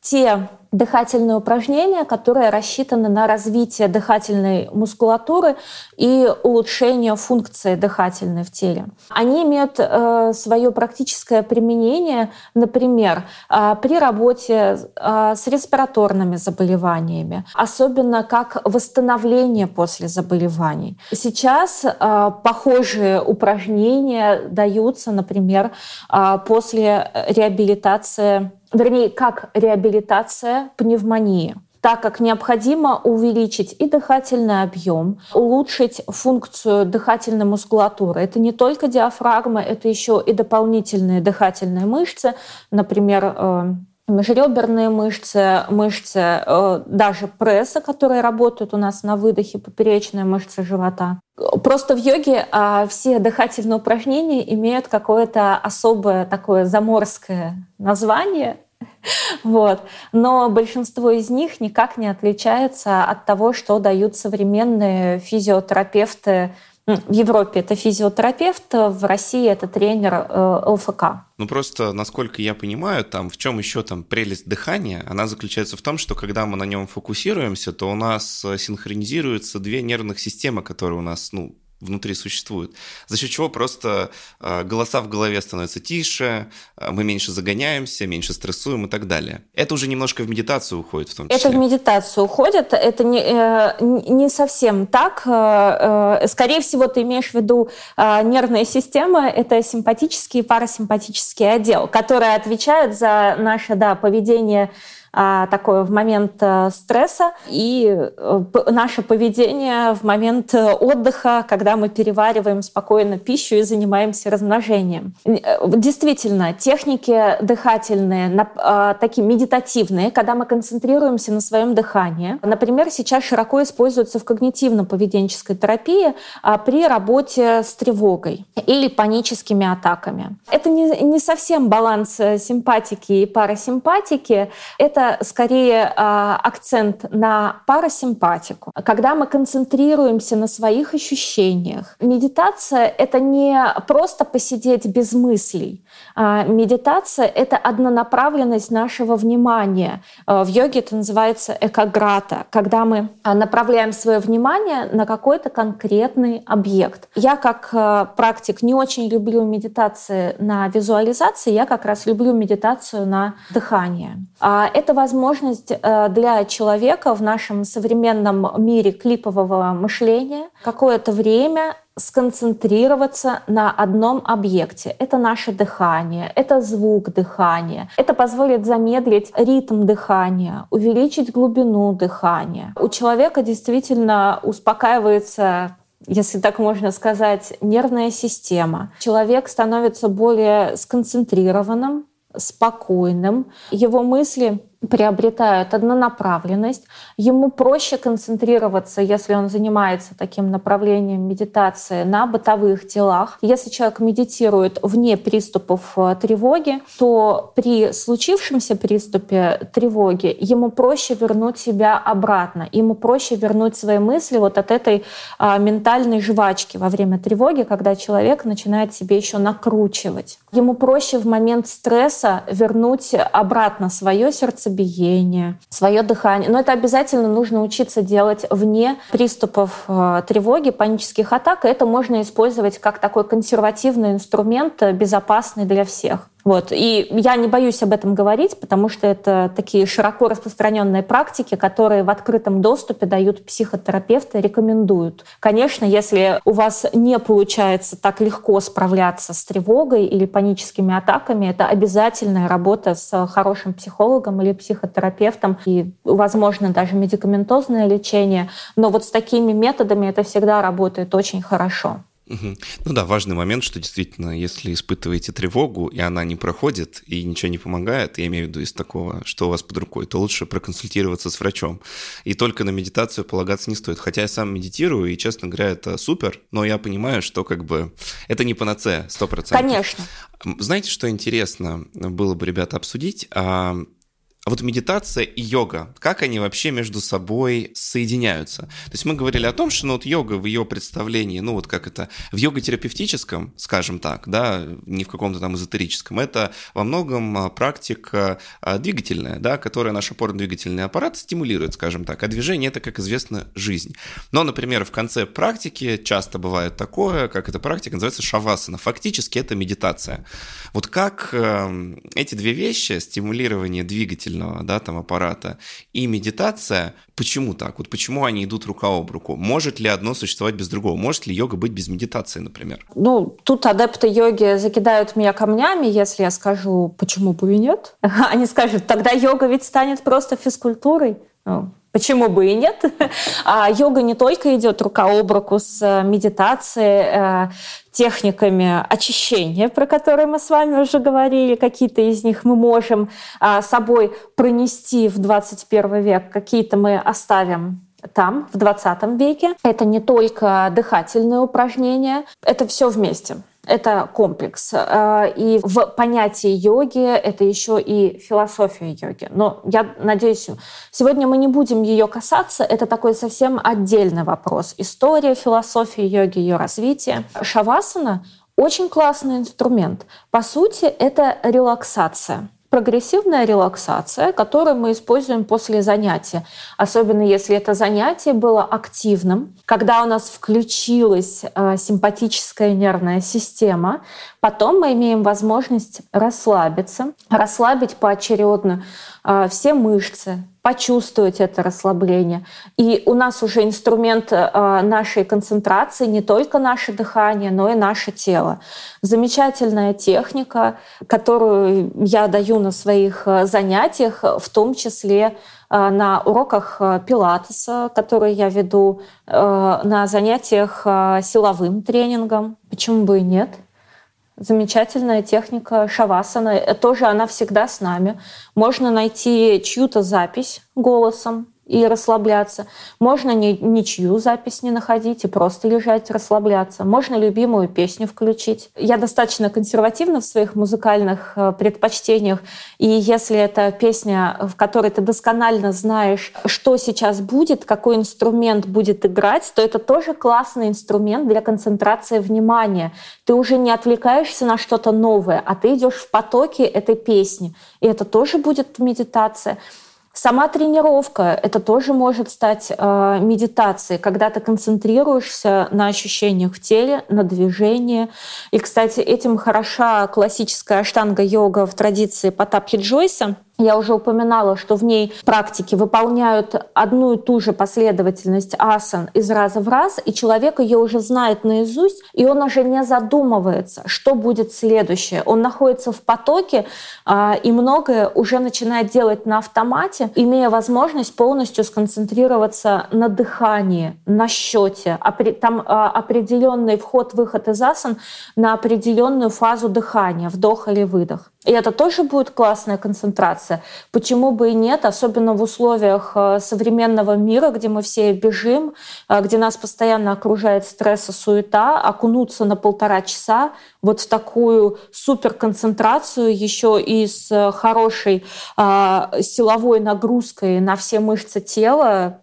те дыхательные упражнения, которые рассчитаны на развитие дыхательной мускулатуры и улучшение функции дыхательной в теле. Они имеют э, свое практическое применение, например, э, при работе э, с респираторными заболеваниями, особенно как восстановление после заболеваний. Сейчас э, похожие упражнения даются, например, э, после реабилитации вернее, как реабилитация пневмонии так как необходимо увеличить и дыхательный объем, улучшить функцию дыхательной мускулатуры. Это не только диафрагма, это еще и дополнительные дыхательные мышцы, например, э, межреберные мышцы, мышцы э, даже пресса, которые работают у нас на выдохе, поперечные мышцы живота. Просто в йоге а, все дыхательные упражнения имеют какое-то особое такое заморское название, вот. Но большинство из них никак не отличается от того, что дают современные физиотерапевты. В Европе это физиотерапевт, в России это тренер э, ЛФК. Ну просто, насколько я понимаю, там в чем еще там прелесть дыхания, она заключается в том, что когда мы на нем фокусируемся, то у нас синхронизируются две нервных системы, которые у нас, ну, внутри существует, за счет чего просто э, голоса в голове становятся тише, э, мы меньше загоняемся, меньше стрессуем и так далее. Это уже немножко в медитацию уходит в том числе. Это в медитацию уходит, это не, э, не совсем так. Скорее всего, ты имеешь в виду нервная система, это симпатический и парасимпатический отдел, которые отвечают за наше да, поведение а, такое в момент а, стресса и а, наше поведение в момент отдыха, когда мы перевариваем спокойно пищу и занимаемся размножением. Действительно, техники дыхательные, а, такие медитативные, когда мы концентрируемся на своем дыхании. Например, сейчас широко используются в когнитивно-поведенческой терапии а, при работе с тревогой или паническими атаками. Это не, не совсем баланс э, симпатики и парасимпатики, это скорее а, акцент на парасимпатику. Когда мы концентрируемся на своих ощущениях. Медитация — это не просто посидеть без мыслей. А, медитация — это однонаправленность нашего внимания. А, в йоге это называется экограта, когда мы направляем свое внимание на какой-то конкретный объект. Я как практик не очень люблю медитации на визуализации, я как раз люблю медитацию на дыхание. Это возможность э, для человека в нашем современном мире клипового мышления какое-то время сконцентрироваться на одном объекте. Это наше дыхание, это звук дыхания. Это позволит замедлить ритм дыхания, увеличить глубину дыхания. У человека действительно успокаивается если так можно сказать, нервная система. Человек становится более сконцентрированным, спокойным. Его мысли приобретают однонаправленность, ему проще концентрироваться, если он занимается таким направлением медитации на бытовых делах. Если человек медитирует вне приступов э, тревоги, то при случившемся приступе тревоги ему проще вернуть себя обратно, ему проще вернуть свои мысли вот от этой а, ментальной жвачки во время тревоги, когда человек начинает себе еще накручивать. Ему проще в момент стресса вернуть обратно свое сердце сердцебиение, свое дыхание. Но это обязательно нужно учиться делать вне приступов э, тревоги, панических атак. И это можно использовать как такой консервативный инструмент, э, безопасный для всех. Вот. И я не боюсь об этом говорить, потому что это такие широко распространенные практики, которые в открытом доступе дают психотерапевты, рекомендуют. Конечно, если у вас не получается так легко справляться с тревогой или паническими атаками, это обязательная работа с хорошим психологом или психотерапевтом и, возможно, даже медикаментозное лечение. Но вот с такими методами это всегда работает очень хорошо. Угу. Ну да, важный момент, что действительно, если испытываете тревогу, и она не проходит, и ничего не помогает, я имею в виду из такого, что у вас под рукой, то лучше проконсультироваться с врачом. И только на медитацию полагаться не стоит. Хотя я сам медитирую, и, честно говоря, это супер, но я понимаю, что как бы это не панацея, 100%. Конечно. Знаете, что интересно было бы, ребята, обсудить? А, вот медитация и йога, как они вообще между собой соединяются? То есть мы говорили о том, что ну, вот йога в ее представлении, ну вот как это, в йога-терапевтическом, скажем так, да, не в каком-то там эзотерическом, это во многом а, практика а, двигательная, да, которая наш опорно-двигательный аппарат стимулирует, скажем так, а движение – это, как известно, жизнь. Но, например, в конце практики часто бывает такое, как эта практика называется шавасана, фактически это медитация. Вот как э, эти две вещи, стимулирование двигателя двигательного да, там, аппарата и медитация, почему так? Вот почему они идут рука об руку? Может ли одно существовать без другого? Может ли йога быть без медитации, например? Ну, тут адепты йоги закидают меня камнями, если я скажу, почему бы и нет. Они скажут, тогда йога ведь станет просто физкультурой. Почему бы и нет? А йога не только идет рука об руку с э, медитацией, э, техниками очищения, про которые мы с вами уже говорили, какие-то из них мы можем а, собой пронести в 21 век, какие-то мы оставим там, в 20 веке. Это не только дыхательные упражнения, это все вместе. Это комплекс. Э, и в понятии йоги это еще и философия йоги. Но я надеюсь, сегодня мы не будем ее касаться. Это такой совсем отдельный вопрос. История философии йоги, ее развитие. Шавасана очень классный инструмент. По сути, это релаксация прогрессивная релаксация, которую мы используем после занятия. Особенно если это занятие было активным, когда у нас включилась э, симпатическая нервная система, потом мы имеем возможность расслабиться, расслабить поочередно э, все мышцы, почувствовать это расслабление. И у нас уже инструмент э, нашей концентрации не только наше дыхание, но и наше тело. Замечательная техника, которую я даю на своих э, занятиях, в том числе на уроках пилатеса, которые я веду, на занятиях силовым тренингом. Почему бы и нет? Замечательная техника шавасана. Тоже она всегда с нами. Можно найти чью-то запись голосом, и расслабляться. Можно ни, ничью запись не находить и просто лежать, расслабляться. Можно любимую песню включить. Я достаточно консервативна в своих музыкальных э, предпочтениях. И если это песня, в которой ты досконально знаешь, что сейчас будет, какой инструмент будет играть, то это тоже классный инструмент для концентрации внимания. Ты уже не отвлекаешься на что-то новое, а ты идешь в потоке этой песни. И это тоже будет медитация. Сама тренировка — это тоже может стать э, медитацией, когда ты концентрируешься на ощущениях в теле, на движении. И, кстати, этим хороша классическая аштанга-йога в традиции Потапхи Джойса — я уже упоминала, что в ней практики выполняют одну и ту же последовательность асан из раза в раз, и человек ее уже знает наизусть, и он уже не задумывается, что будет следующее. Он находится в потоке а, и многое уже начинает делать на автомате, имея возможность полностью сконцентрироваться на дыхании, на счете. Там а, определенный вход-выход из асан на определенную фазу дыхания, вдох или выдох. И это тоже будет классная концентрация. Почему бы и нет, особенно в условиях э, современного мира, где мы все бежим, э, где нас постоянно окружает стресс и суета, окунуться на полтора часа вот в такую суперконцентрацию еще и с э, хорошей э, силовой нагрузкой на все мышцы тела,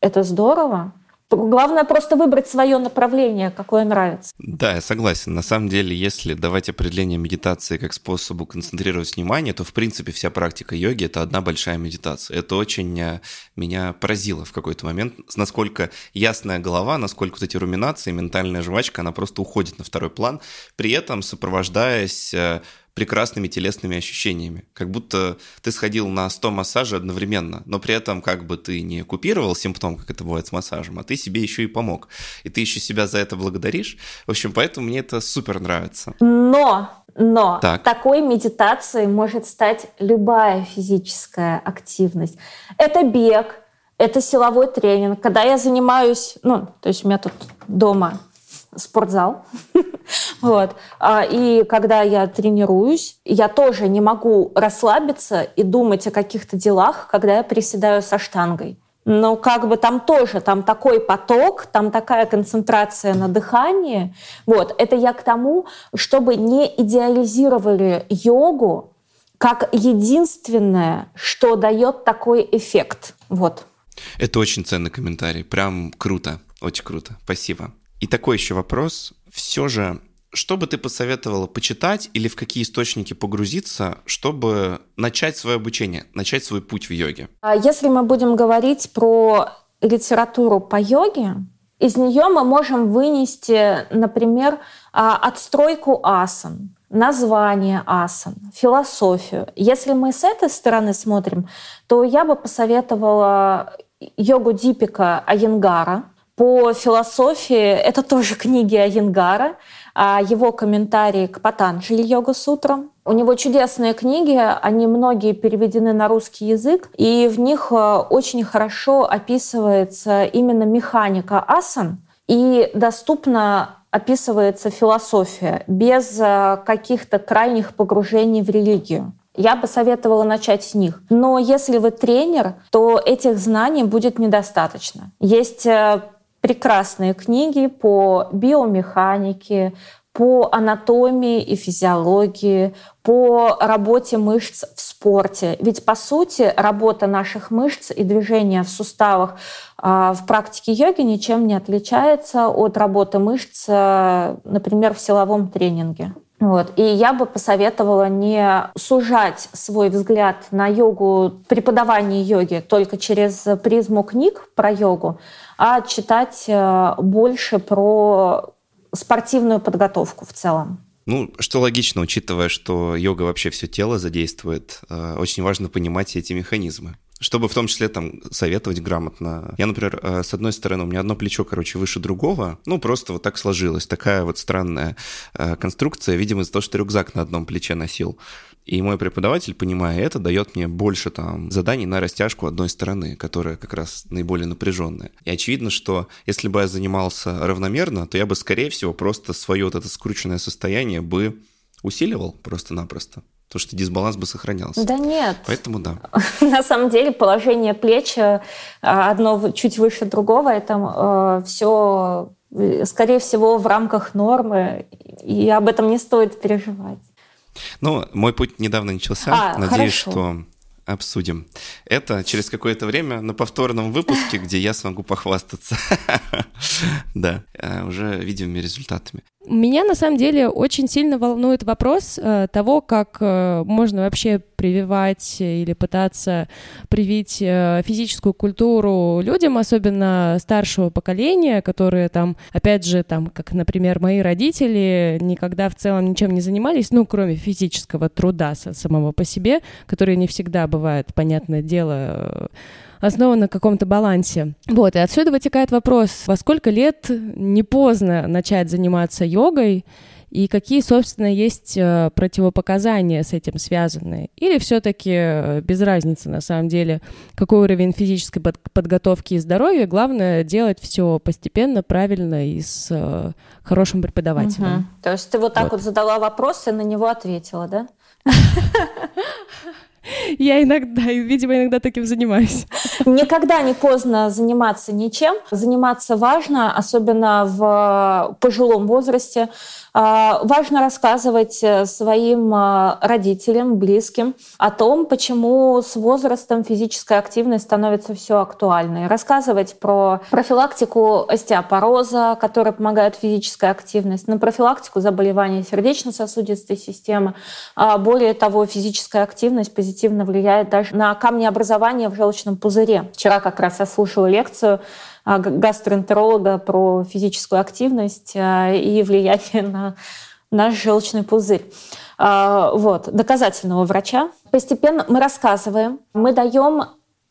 это здорово. Главное просто выбрать свое направление, какое нравится. Да, я согласен. На самом деле, если давать определение медитации как способу концентрировать внимание, то, в принципе, вся практика йоги — это одна большая медитация. Это очень э, меня поразило в какой-то момент, насколько ясная голова, насколько вот эти руминации, ментальная жвачка, она просто уходит на второй план, при этом сопровождаясь э, прекрасными телесными ощущениями. Как будто ты сходил на 100 массажей одновременно, но при этом как бы ты не купировал симптом, как это бывает с массажем, а ты себе еще и помог. И ты еще себя за это благодаришь. В общем, поэтому мне это супер нравится. Но но так. такой медитацией может стать любая физическая активность. Это бег, это силовой тренинг. Когда я занимаюсь, ну, то есть у меня тут дома спортзал. вот. А, и когда я тренируюсь, я тоже не могу расслабиться и думать о каких-то делах, когда я приседаю со штангой. Но как бы там тоже, там такой поток, там такая концентрация на дыхании. Вот, это я к тому, чтобы не идеализировали йогу как единственное, что дает такой эффект. Вот. Это очень ценный комментарий. Прям круто. Очень круто. Спасибо. И такой еще вопрос. Все же, что бы ты посоветовала почитать или в какие источники погрузиться, чтобы начать свое обучение, начать свой путь в йоге? А если мы будем говорить про литературу по йоге, из нее мы можем вынести, например, а, отстройку асан, название асан, философию. Если мы с этой стороны смотрим, то я бы посоветовала йогу Дипика Айенгара, по философии это тоже книги Айенгара, его комментарии к Патанджали йога сутрам. У него чудесные книги, они многие переведены на русский язык, и в них э, очень хорошо описывается именно механика асан, и доступно описывается философия без э, каких-то крайних погружений в религию. Я бы советовала начать с них. Но если вы тренер, то этих знаний будет недостаточно. Есть э, прекрасные книги по биомеханике, по анатомии и физиологии, по работе мышц в спорте. Ведь, по сути, работа наших мышц и движения в суставах а, в практике йоги ничем не отличается от работы мышц, а, например, в силовом тренинге. Вот. И я бы посоветовала не сужать свой взгляд на йогу, преподавание йоги только через призму книг про йогу, а читать э, больше про спортивную подготовку в целом. Ну, что логично, учитывая, что йога вообще все тело задействует, э, очень важно понимать эти механизмы. Чтобы в том числе там советовать грамотно. Я, например, э, с одной стороны, у меня одно плечо, короче, выше другого, ну, просто вот так сложилось. Такая вот странная э, конструкция, видимо, из-за того, что рюкзак на одном плече носил. И мой преподаватель, понимая это, дает мне больше там заданий на растяжку одной стороны, которая как раз наиболее напряженная. И очевидно, что если бы я занимался равномерно, то я бы, скорее всего, просто свое вот это скрученное состояние бы усиливал просто-напросто. То, что дисбаланс бы сохранялся. Да нет. Поэтому да. На самом деле положение плеч э, одно чуть выше другого, это э, все, э, скорее всего, в рамках нормы, и об этом не стоит переживать. Ну, мой путь недавно начался. А, Надеюсь, хорошо. что обсудим. Это через какое-то время на повторном выпуске, где я смогу похвастаться. Да, э, уже видимыми результатами. Меня на самом деле очень сильно волнует вопрос э, того, как э, можно вообще прививать или пытаться привить э, физическую культуру людям, особенно старшего поколения, которые там, опять же, там, как, например, мои родители, никогда в целом ничем не занимались, ну, кроме физического труда самого по себе, который не всегда бывает, понятное дело, основан на каком-то балансе. Вот, и отсюда вытекает вопрос, во сколько лет не поздно начать заниматься йогой, и какие, собственно, есть э, противопоказания с этим связанные? Или все-таки э, без разницы, на самом деле, какой уровень физической подготовки и здоровья, главное делать все постепенно, правильно и с э, хорошим преподавателем. Угу. То есть ты вот так вот, вот задала вопрос и на него ответила, да? Я иногда, видимо, иногда таким занимаюсь. Никогда не поздно заниматься ничем. Заниматься важно, особенно в пожилом возрасте. А, важно рассказывать э, своим а, родителям, близким о том, почему с возрастом физическая активность становится все актуальной. Рассказывать про профилактику остеопороза, которая помогает физическая активность, на профилактику заболеваний сердечно-сосудистой системы. А, более того, физическая активность позитивно влияет даже на камнеобразование в желчном пузыре. Вчера как раз я слушала лекцию гастроэнтеролога про физическую активность а, и влияние на наш желчный пузырь. А, вот, доказательного врача. Постепенно мы рассказываем, мы даем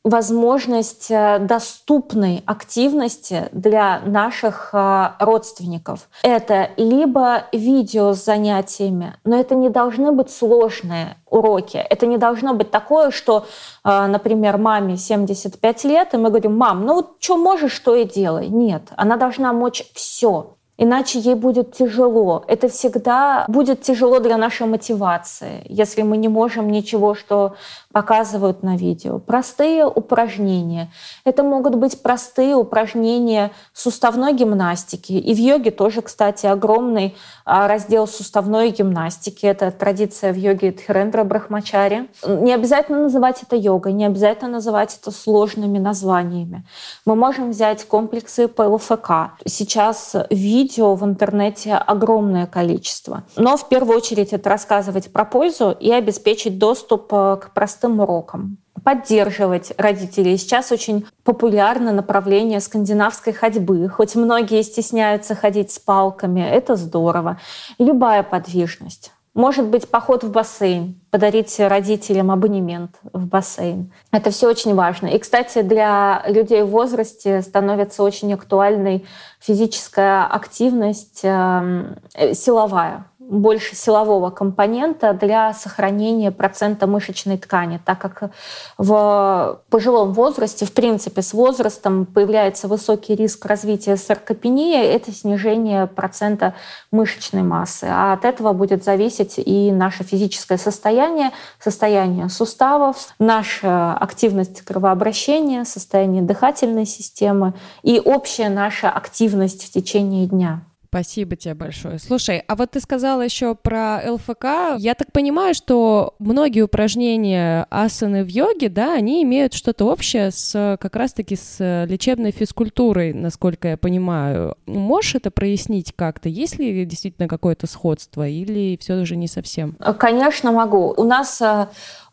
возможность э, доступной активности для наших э, родственников. Это либо видео с занятиями, но это не должны быть сложные уроки. Это не должно быть такое, что, э, например, маме 75 лет, и мы говорим, мам, ну что можешь, то и делай. Нет, она должна мочь все иначе ей будет тяжело. Это всегда будет тяжело для нашей мотивации, если мы не можем ничего, что показывают на видео. Простые упражнения. Это могут быть простые упражнения суставной гимнастики. И в йоге тоже, кстати, огромный а, раздел суставной гимнастики. Это традиция в йоге Дхирендра Брахмачари. Не обязательно называть это йогой, не обязательно называть это сложными названиями. Мы можем взять комплексы по ЛФК. Сейчас видео в интернете огромное количество. Но в первую очередь это рассказывать про пользу и обеспечить доступ э, к простым урокам поддерживать родителей. Сейчас очень популярно направление скандинавской ходьбы. Хоть многие стесняются ходить с палками, это здорово. Любая подвижность. Может быть, поход в бассейн, подарить родителям абонемент в бассейн. Это все очень важно. И, кстати, для людей в возрасте становится очень актуальной физическая активность эм, э, силовая больше силового компонента для сохранения процента мышечной ткани, так как в пожилом возрасте, в принципе, с возрастом появляется высокий риск развития саркопении, это снижение процента мышечной массы. А от этого будет зависеть и наше физическое состояние, состояние суставов, наша активность кровообращения, состояние дыхательной системы и общая наша активность в течение дня. Спасибо тебе большое. Слушай, а вот ты сказала еще про ЛФК. Я так понимаю, что многие упражнения асаны в йоге, да, они имеют что-то общее с как раз-таки с лечебной физкультурой, насколько я понимаю. Можешь это прояснить как-то? Есть ли действительно какое-то сходство или все же не совсем? Конечно, могу. У нас э,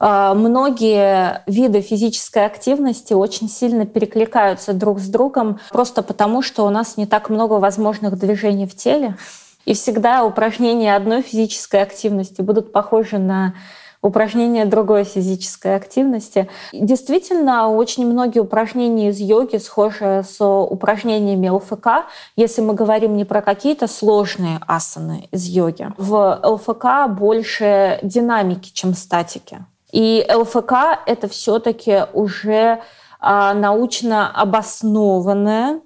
а, многие виды физической активности очень сильно перекликаются друг с другом, просто потому что у нас не так много возможных движений в теле. И всегда упражнения одной физической активности будут похожи на упражнения другой физической активности. Действительно, очень многие упражнения из йоги схожи с упражнениями ЛФК, если мы говорим не про какие-то сложные асаны из йоги. В ЛФК больше динамики, чем статики. И ЛФК — это все таки уже а, научно обоснованная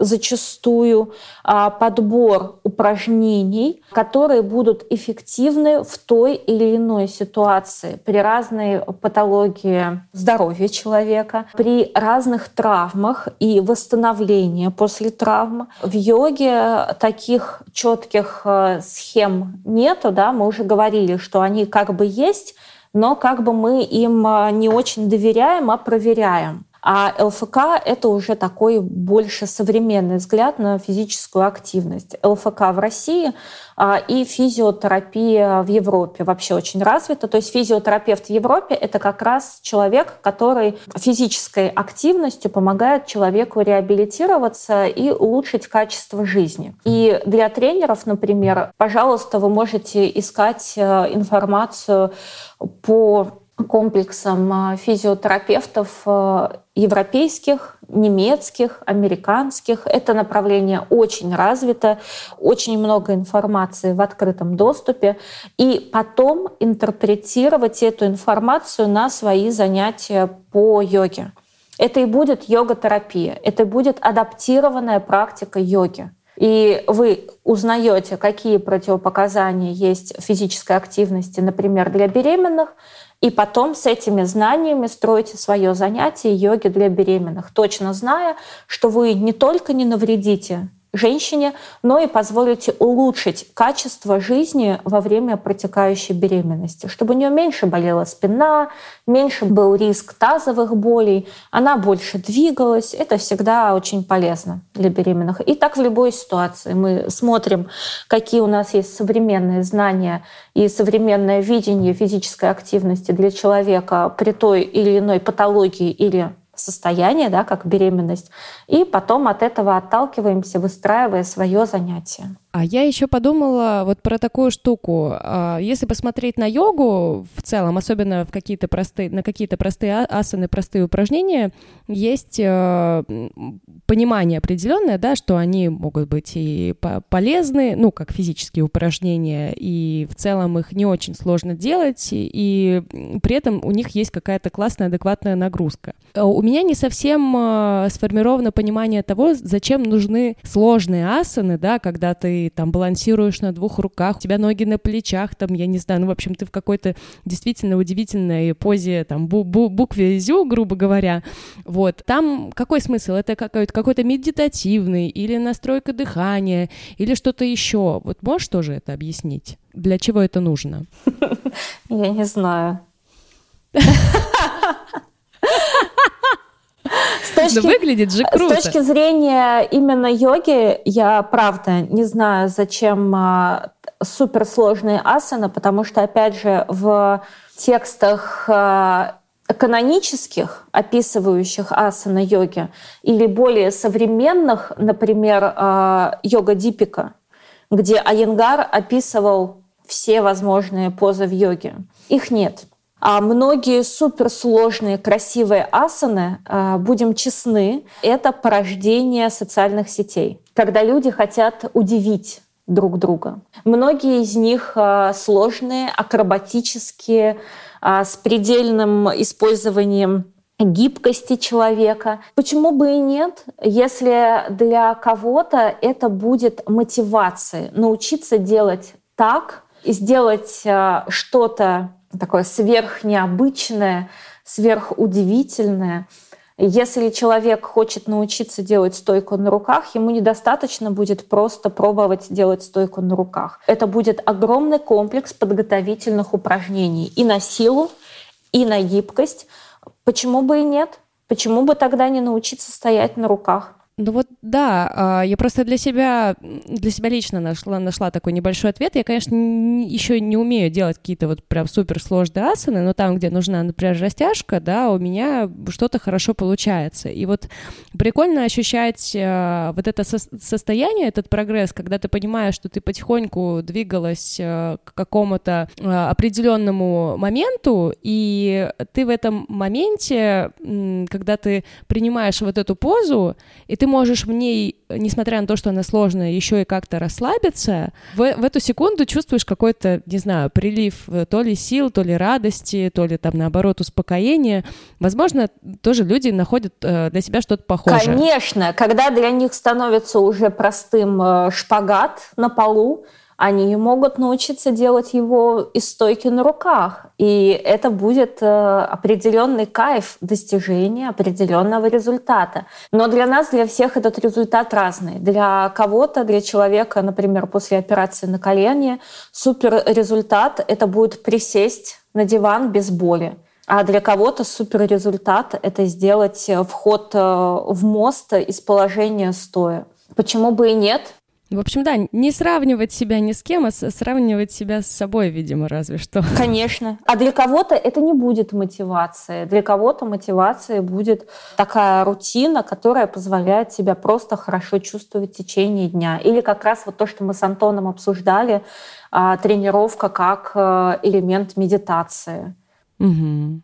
зачастую а, подбор упражнений, которые будут эффективны в той или иной ситуации при разной патологии здоровья человека, при разных травмах и восстановлении после травм. В йоге таких четких э, схем нету, да, мы уже говорили, что они как бы есть, но как бы мы им э, не очень доверяем, а проверяем. А ЛФК — это уже такой больше современный взгляд на физическую активность. ЛФК в России а, и физиотерапия в Европе вообще очень развита. То есть физиотерапевт в Европе — это как раз человек, который физической активностью помогает человеку реабилитироваться и улучшить качество жизни. И для тренеров, например, пожалуйста, вы можете искать э, информацию по комплексом а, физиотерапевтов а, европейских, немецких, американских. Это направление очень развито, очень много информации в открытом доступе. И потом интерпретировать эту информацию на свои занятия по йоге. Это и будет йога-терапия, это будет адаптированная практика йоги. И вы узнаете, какие противопоказания есть физической активности, например, для беременных, и потом с этими знаниями строите свое занятие йоги для беременных, точно зная, что вы не только не навредите женщине, но и позволите улучшить качество жизни во время протекающей беременности, чтобы у нее меньше болела спина, меньше был риск тазовых болей, она больше двигалась. Это всегда очень полезно для беременных. И так в любой ситуации. Мы смотрим, какие у нас есть современные знания и современное видение физической активности для человека при той или иной патологии или состояние, да, как беременность, и потом от этого отталкиваемся, выстраивая свое занятие. А я еще подумала вот про такую штуку. А, если посмотреть на йогу в целом, особенно в какие-то простые, на какие-то простые а, асаны, простые упражнения, есть э, понимание определенное, да, что они могут быть и полезны, ну, как физические упражнения, и в целом их не очень сложно делать, и при этом у них есть какая-то классная, адекватная нагрузка. А у меня не совсем э, сформировано понимание того, зачем нужны сложные асаны, да, когда ты там балансируешь на двух руках, у тебя ноги на плечах, там, я не знаю, ну, в общем, ты в какой-то действительно удивительной позе, там, бу -бу букве зю, грубо говоря, вот, там какой смысл? Это какой-то какой медитативный или настройка дыхания, или что-то еще? Вот можешь тоже это объяснить? Для чего это нужно? Я не знаю. С точки, Но выглядит же круто. С точки зрения именно йоги, я правда не знаю, зачем а, суперсложные асаны, потому что, опять же, в текстах а, канонических, описывающих асаны йоги, или более современных, например, а, йога Дипика, где Айенгар описывал все возможные позы в йоге. Их нет. А многие суперсложные, красивые асаны, а, будем честны, это порождение социальных сетей, когда люди хотят удивить друг друга. Многие из них а, сложные, акробатические, а, с предельным использованием гибкости человека. Почему бы и нет, если для кого-то это будет мотивацией научиться делать так, сделать что-то такое сверхнеобычное, сверхудивительное. Если человек хочет научиться делать стойку на руках, ему недостаточно будет просто пробовать делать стойку на руках. Это будет огромный комплекс подготовительных упражнений и на силу, и на гибкость. Почему бы и нет? Почему бы тогда не научиться стоять на руках? Ну вот да, а, я просто для себя, для себя лично нашла, нашла такой небольшой ответ. Я, конечно, еще не умею делать какие-то вот прям суперсложные асаны, но там, где нужна, например, растяжка, да, у меня что-то хорошо получается. И вот прикольно ощущать а, вот это состояние, этот прогресс, когда ты понимаешь, что ты потихоньку двигалась а, к какому-то определенному моменту, и ты в этом моменте, когда ты принимаешь вот эту позу, и ты можешь в ней, несмотря на то, что она сложная, еще и как-то расслабиться, в, в эту секунду чувствуешь какой-то, не знаю, прилив э, то ли сил, то ли радости, то ли там наоборот успокоения. Возможно, тоже люди находят э, для себя что-то похожее. Конечно, когда для них становится уже простым э, шпагат на полу, они могут научиться делать его из стойки на руках. И это будет э, определенный кайф достижения определенного результата. Но для нас, для всех этот результат разный. Для кого-то, для человека, например, после операции на колене, супер результат — это будет присесть на диван без боли. А для кого-то супер результат — это сделать вход э, в мост из положения стоя. Почему бы и нет? В общем, да, не сравнивать себя ни с кем, а сравнивать себя с собой, видимо, разве что. Конечно. А для кого-то это не будет мотивация. Для кого-то мотивацией будет такая рутина, которая позволяет себя просто хорошо чувствовать в течение дня. Или как раз вот то, что мы с Антоном обсуждали, а, тренировка как э, элемент медитации. Угу.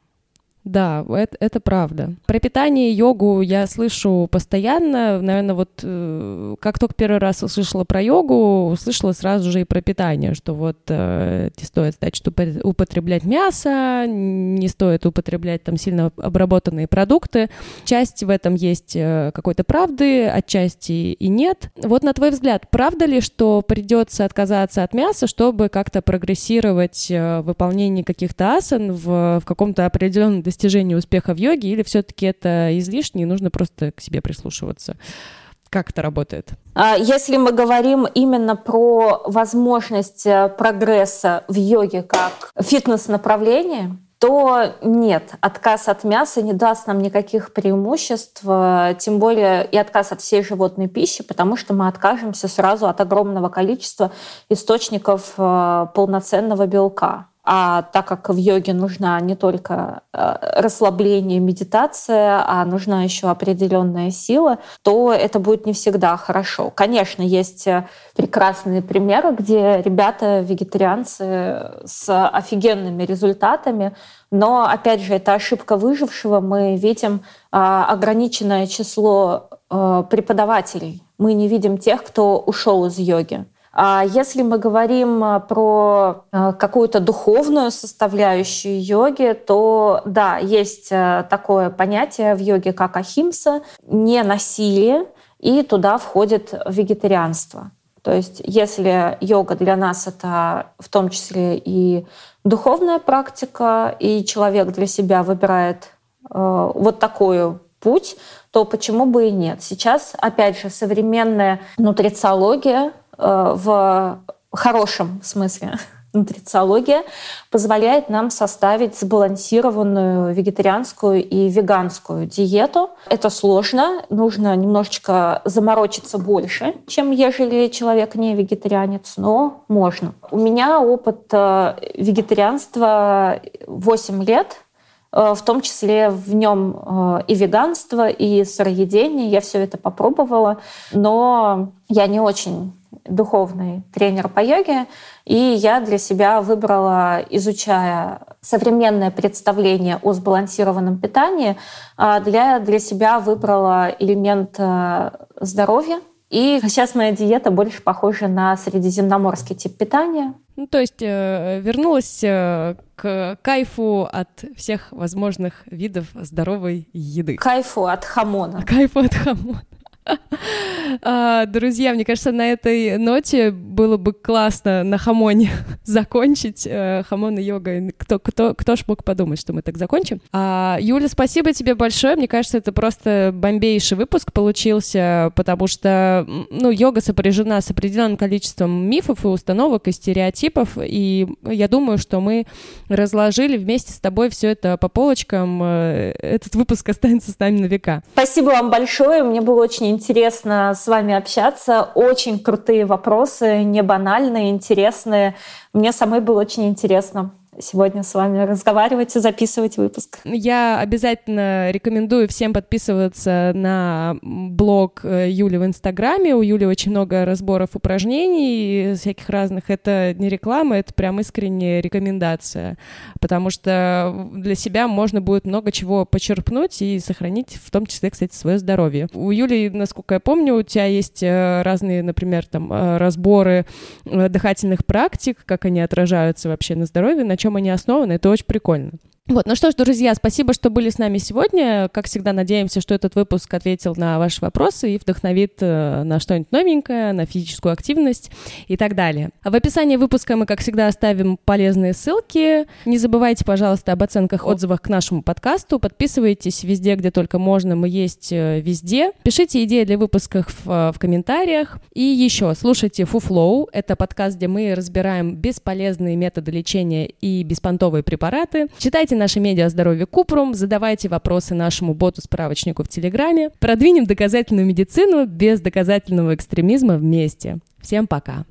Да, это, это правда. Про питание и йогу я слышу постоянно. Наверное, вот э, как только первый раз услышала про йогу, услышала сразу же и про питание, что вот э, не стоит, значит, употреблять мясо, не стоит употреблять там сильно обработанные продукты. Часть в этом есть э, какой-то правды, отчасти и нет. Вот на твой взгляд, правда ли, что придется отказаться от мяса, чтобы как-то прогрессировать в выполнении каких-то асан в, в каком-то определенном достижению успеха в йоге, или все-таки это излишне, и нужно просто к себе прислушиваться? Как это работает? А, если мы говорим именно про возможность э, прогресса в йоге как фитнес-направление, то нет, отказ от мяса не даст нам никаких преимуществ, э, тем более и отказ от всей животной пищи, потому что мы откажемся сразу от огромного количества источников э, полноценного белка. А так как в йоге нужна не только э, расслабление, медитация, а нужна еще определенная сила, то это будет не всегда хорошо. Конечно, есть э, прекрасные примеры, где ребята вегетарианцы с офигенными результатами, но опять же это ошибка выжившего. Мы видим э, ограниченное число преподавателей. Мы не видим тех, кто ушел из йоги. А если мы говорим а, про а, какую-то духовную составляющую йоги, то да, есть такое понятие в йоге, как ахимса, не насилие, и туда входит вегетарианство. То есть если йога для нас это в том числе и духовная практика, и человек для себя выбирает э, вот такой путь, то почему бы и нет? Сейчас, опять же, современная нутрициология Э, в хорошем смысле нутрициология позволяет нам составить сбалансированную вегетарианскую и веганскую диету. Это сложно, нужно немножечко заморочиться больше, чем ежели человек не вегетарианец, но можно. У меня опыт э, вегетарианства 8 лет, э, в том числе в нем и веганство, и сыроедение. Я все это попробовала, но я не очень духовный тренер по йоге, и я для себя выбрала, изучая современное представление о сбалансированном питании, а, для, для себя выбрала элемент э, здоровья. И сейчас моя диета больше похожа на средиземноморский тип питания. Ну, то есть э, вернулась э, к кайфу от всех возможных видов здоровой еды. Кайфу от хамона. Кайфу от хамона. А, друзья, мне кажется, на этой ноте было бы классно на хамоне закончить. Э, хамон и йога. Кто, кто, кто ж мог подумать, что мы так закончим? А, Юля, спасибо тебе большое. Мне кажется, это просто бомбейший выпуск получился, потому что, ну, йога сопряжена с определенным количеством мифов и установок, и стереотипов, и я думаю, что мы разложили вместе с тобой все это по полочкам. Э, этот выпуск останется с нами на века. Спасибо вам большое. Мне было очень интересно с вами общаться. Очень крутые вопросы, не банальные, интересные. Мне самой было очень интересно сегодня с вами разговаривать и записывать выпуск. Я обязательно рекомендую всем подписываться на блог э, Юли в Инстаграме. У Юли очень много разборов упражнений всяких разных. Это не реклама, это прям искренняя рекомендация, потому что для себя можно будет много чего почерпнуть и сохранить, в том числе, кстати, свое здоровье. У Юли, насколько я помню, у тебя есть э, разные, например, там э, разборы дыхательных практик, как они отражаются вообще на здоровье, на чем они основаны, это очень прикольно. Вот, ну что ж, друзья, спасибо, что были с нами сегодня. Как всегда, надеемся, что этот выпуск ответил на ваши вопросы и вдохновит э, на что-нибудь новенькое, на физическую активность и так далее. А в описании выпуска мы, как всегда, оставим полезные ссылки. Не забывайте, пожалуйста, об оценках, отзывах к нашему подкасту. Подписывайтесь везде, где только можно. Мы есть э, везде. Пишите идеи для выпусков в, э, в комментариях. И еще, слушайте FuFlow. Это подкаст, где мы разбираем бесполезные методы лечения и беспонтовые препараты. Читайте наши медиа здоровье Купрум, задавайте вопросы нашему боту-справочнику в Телеграме. Продвинем доказательную медицину без доказательного экстремизма вместе. Всем пока!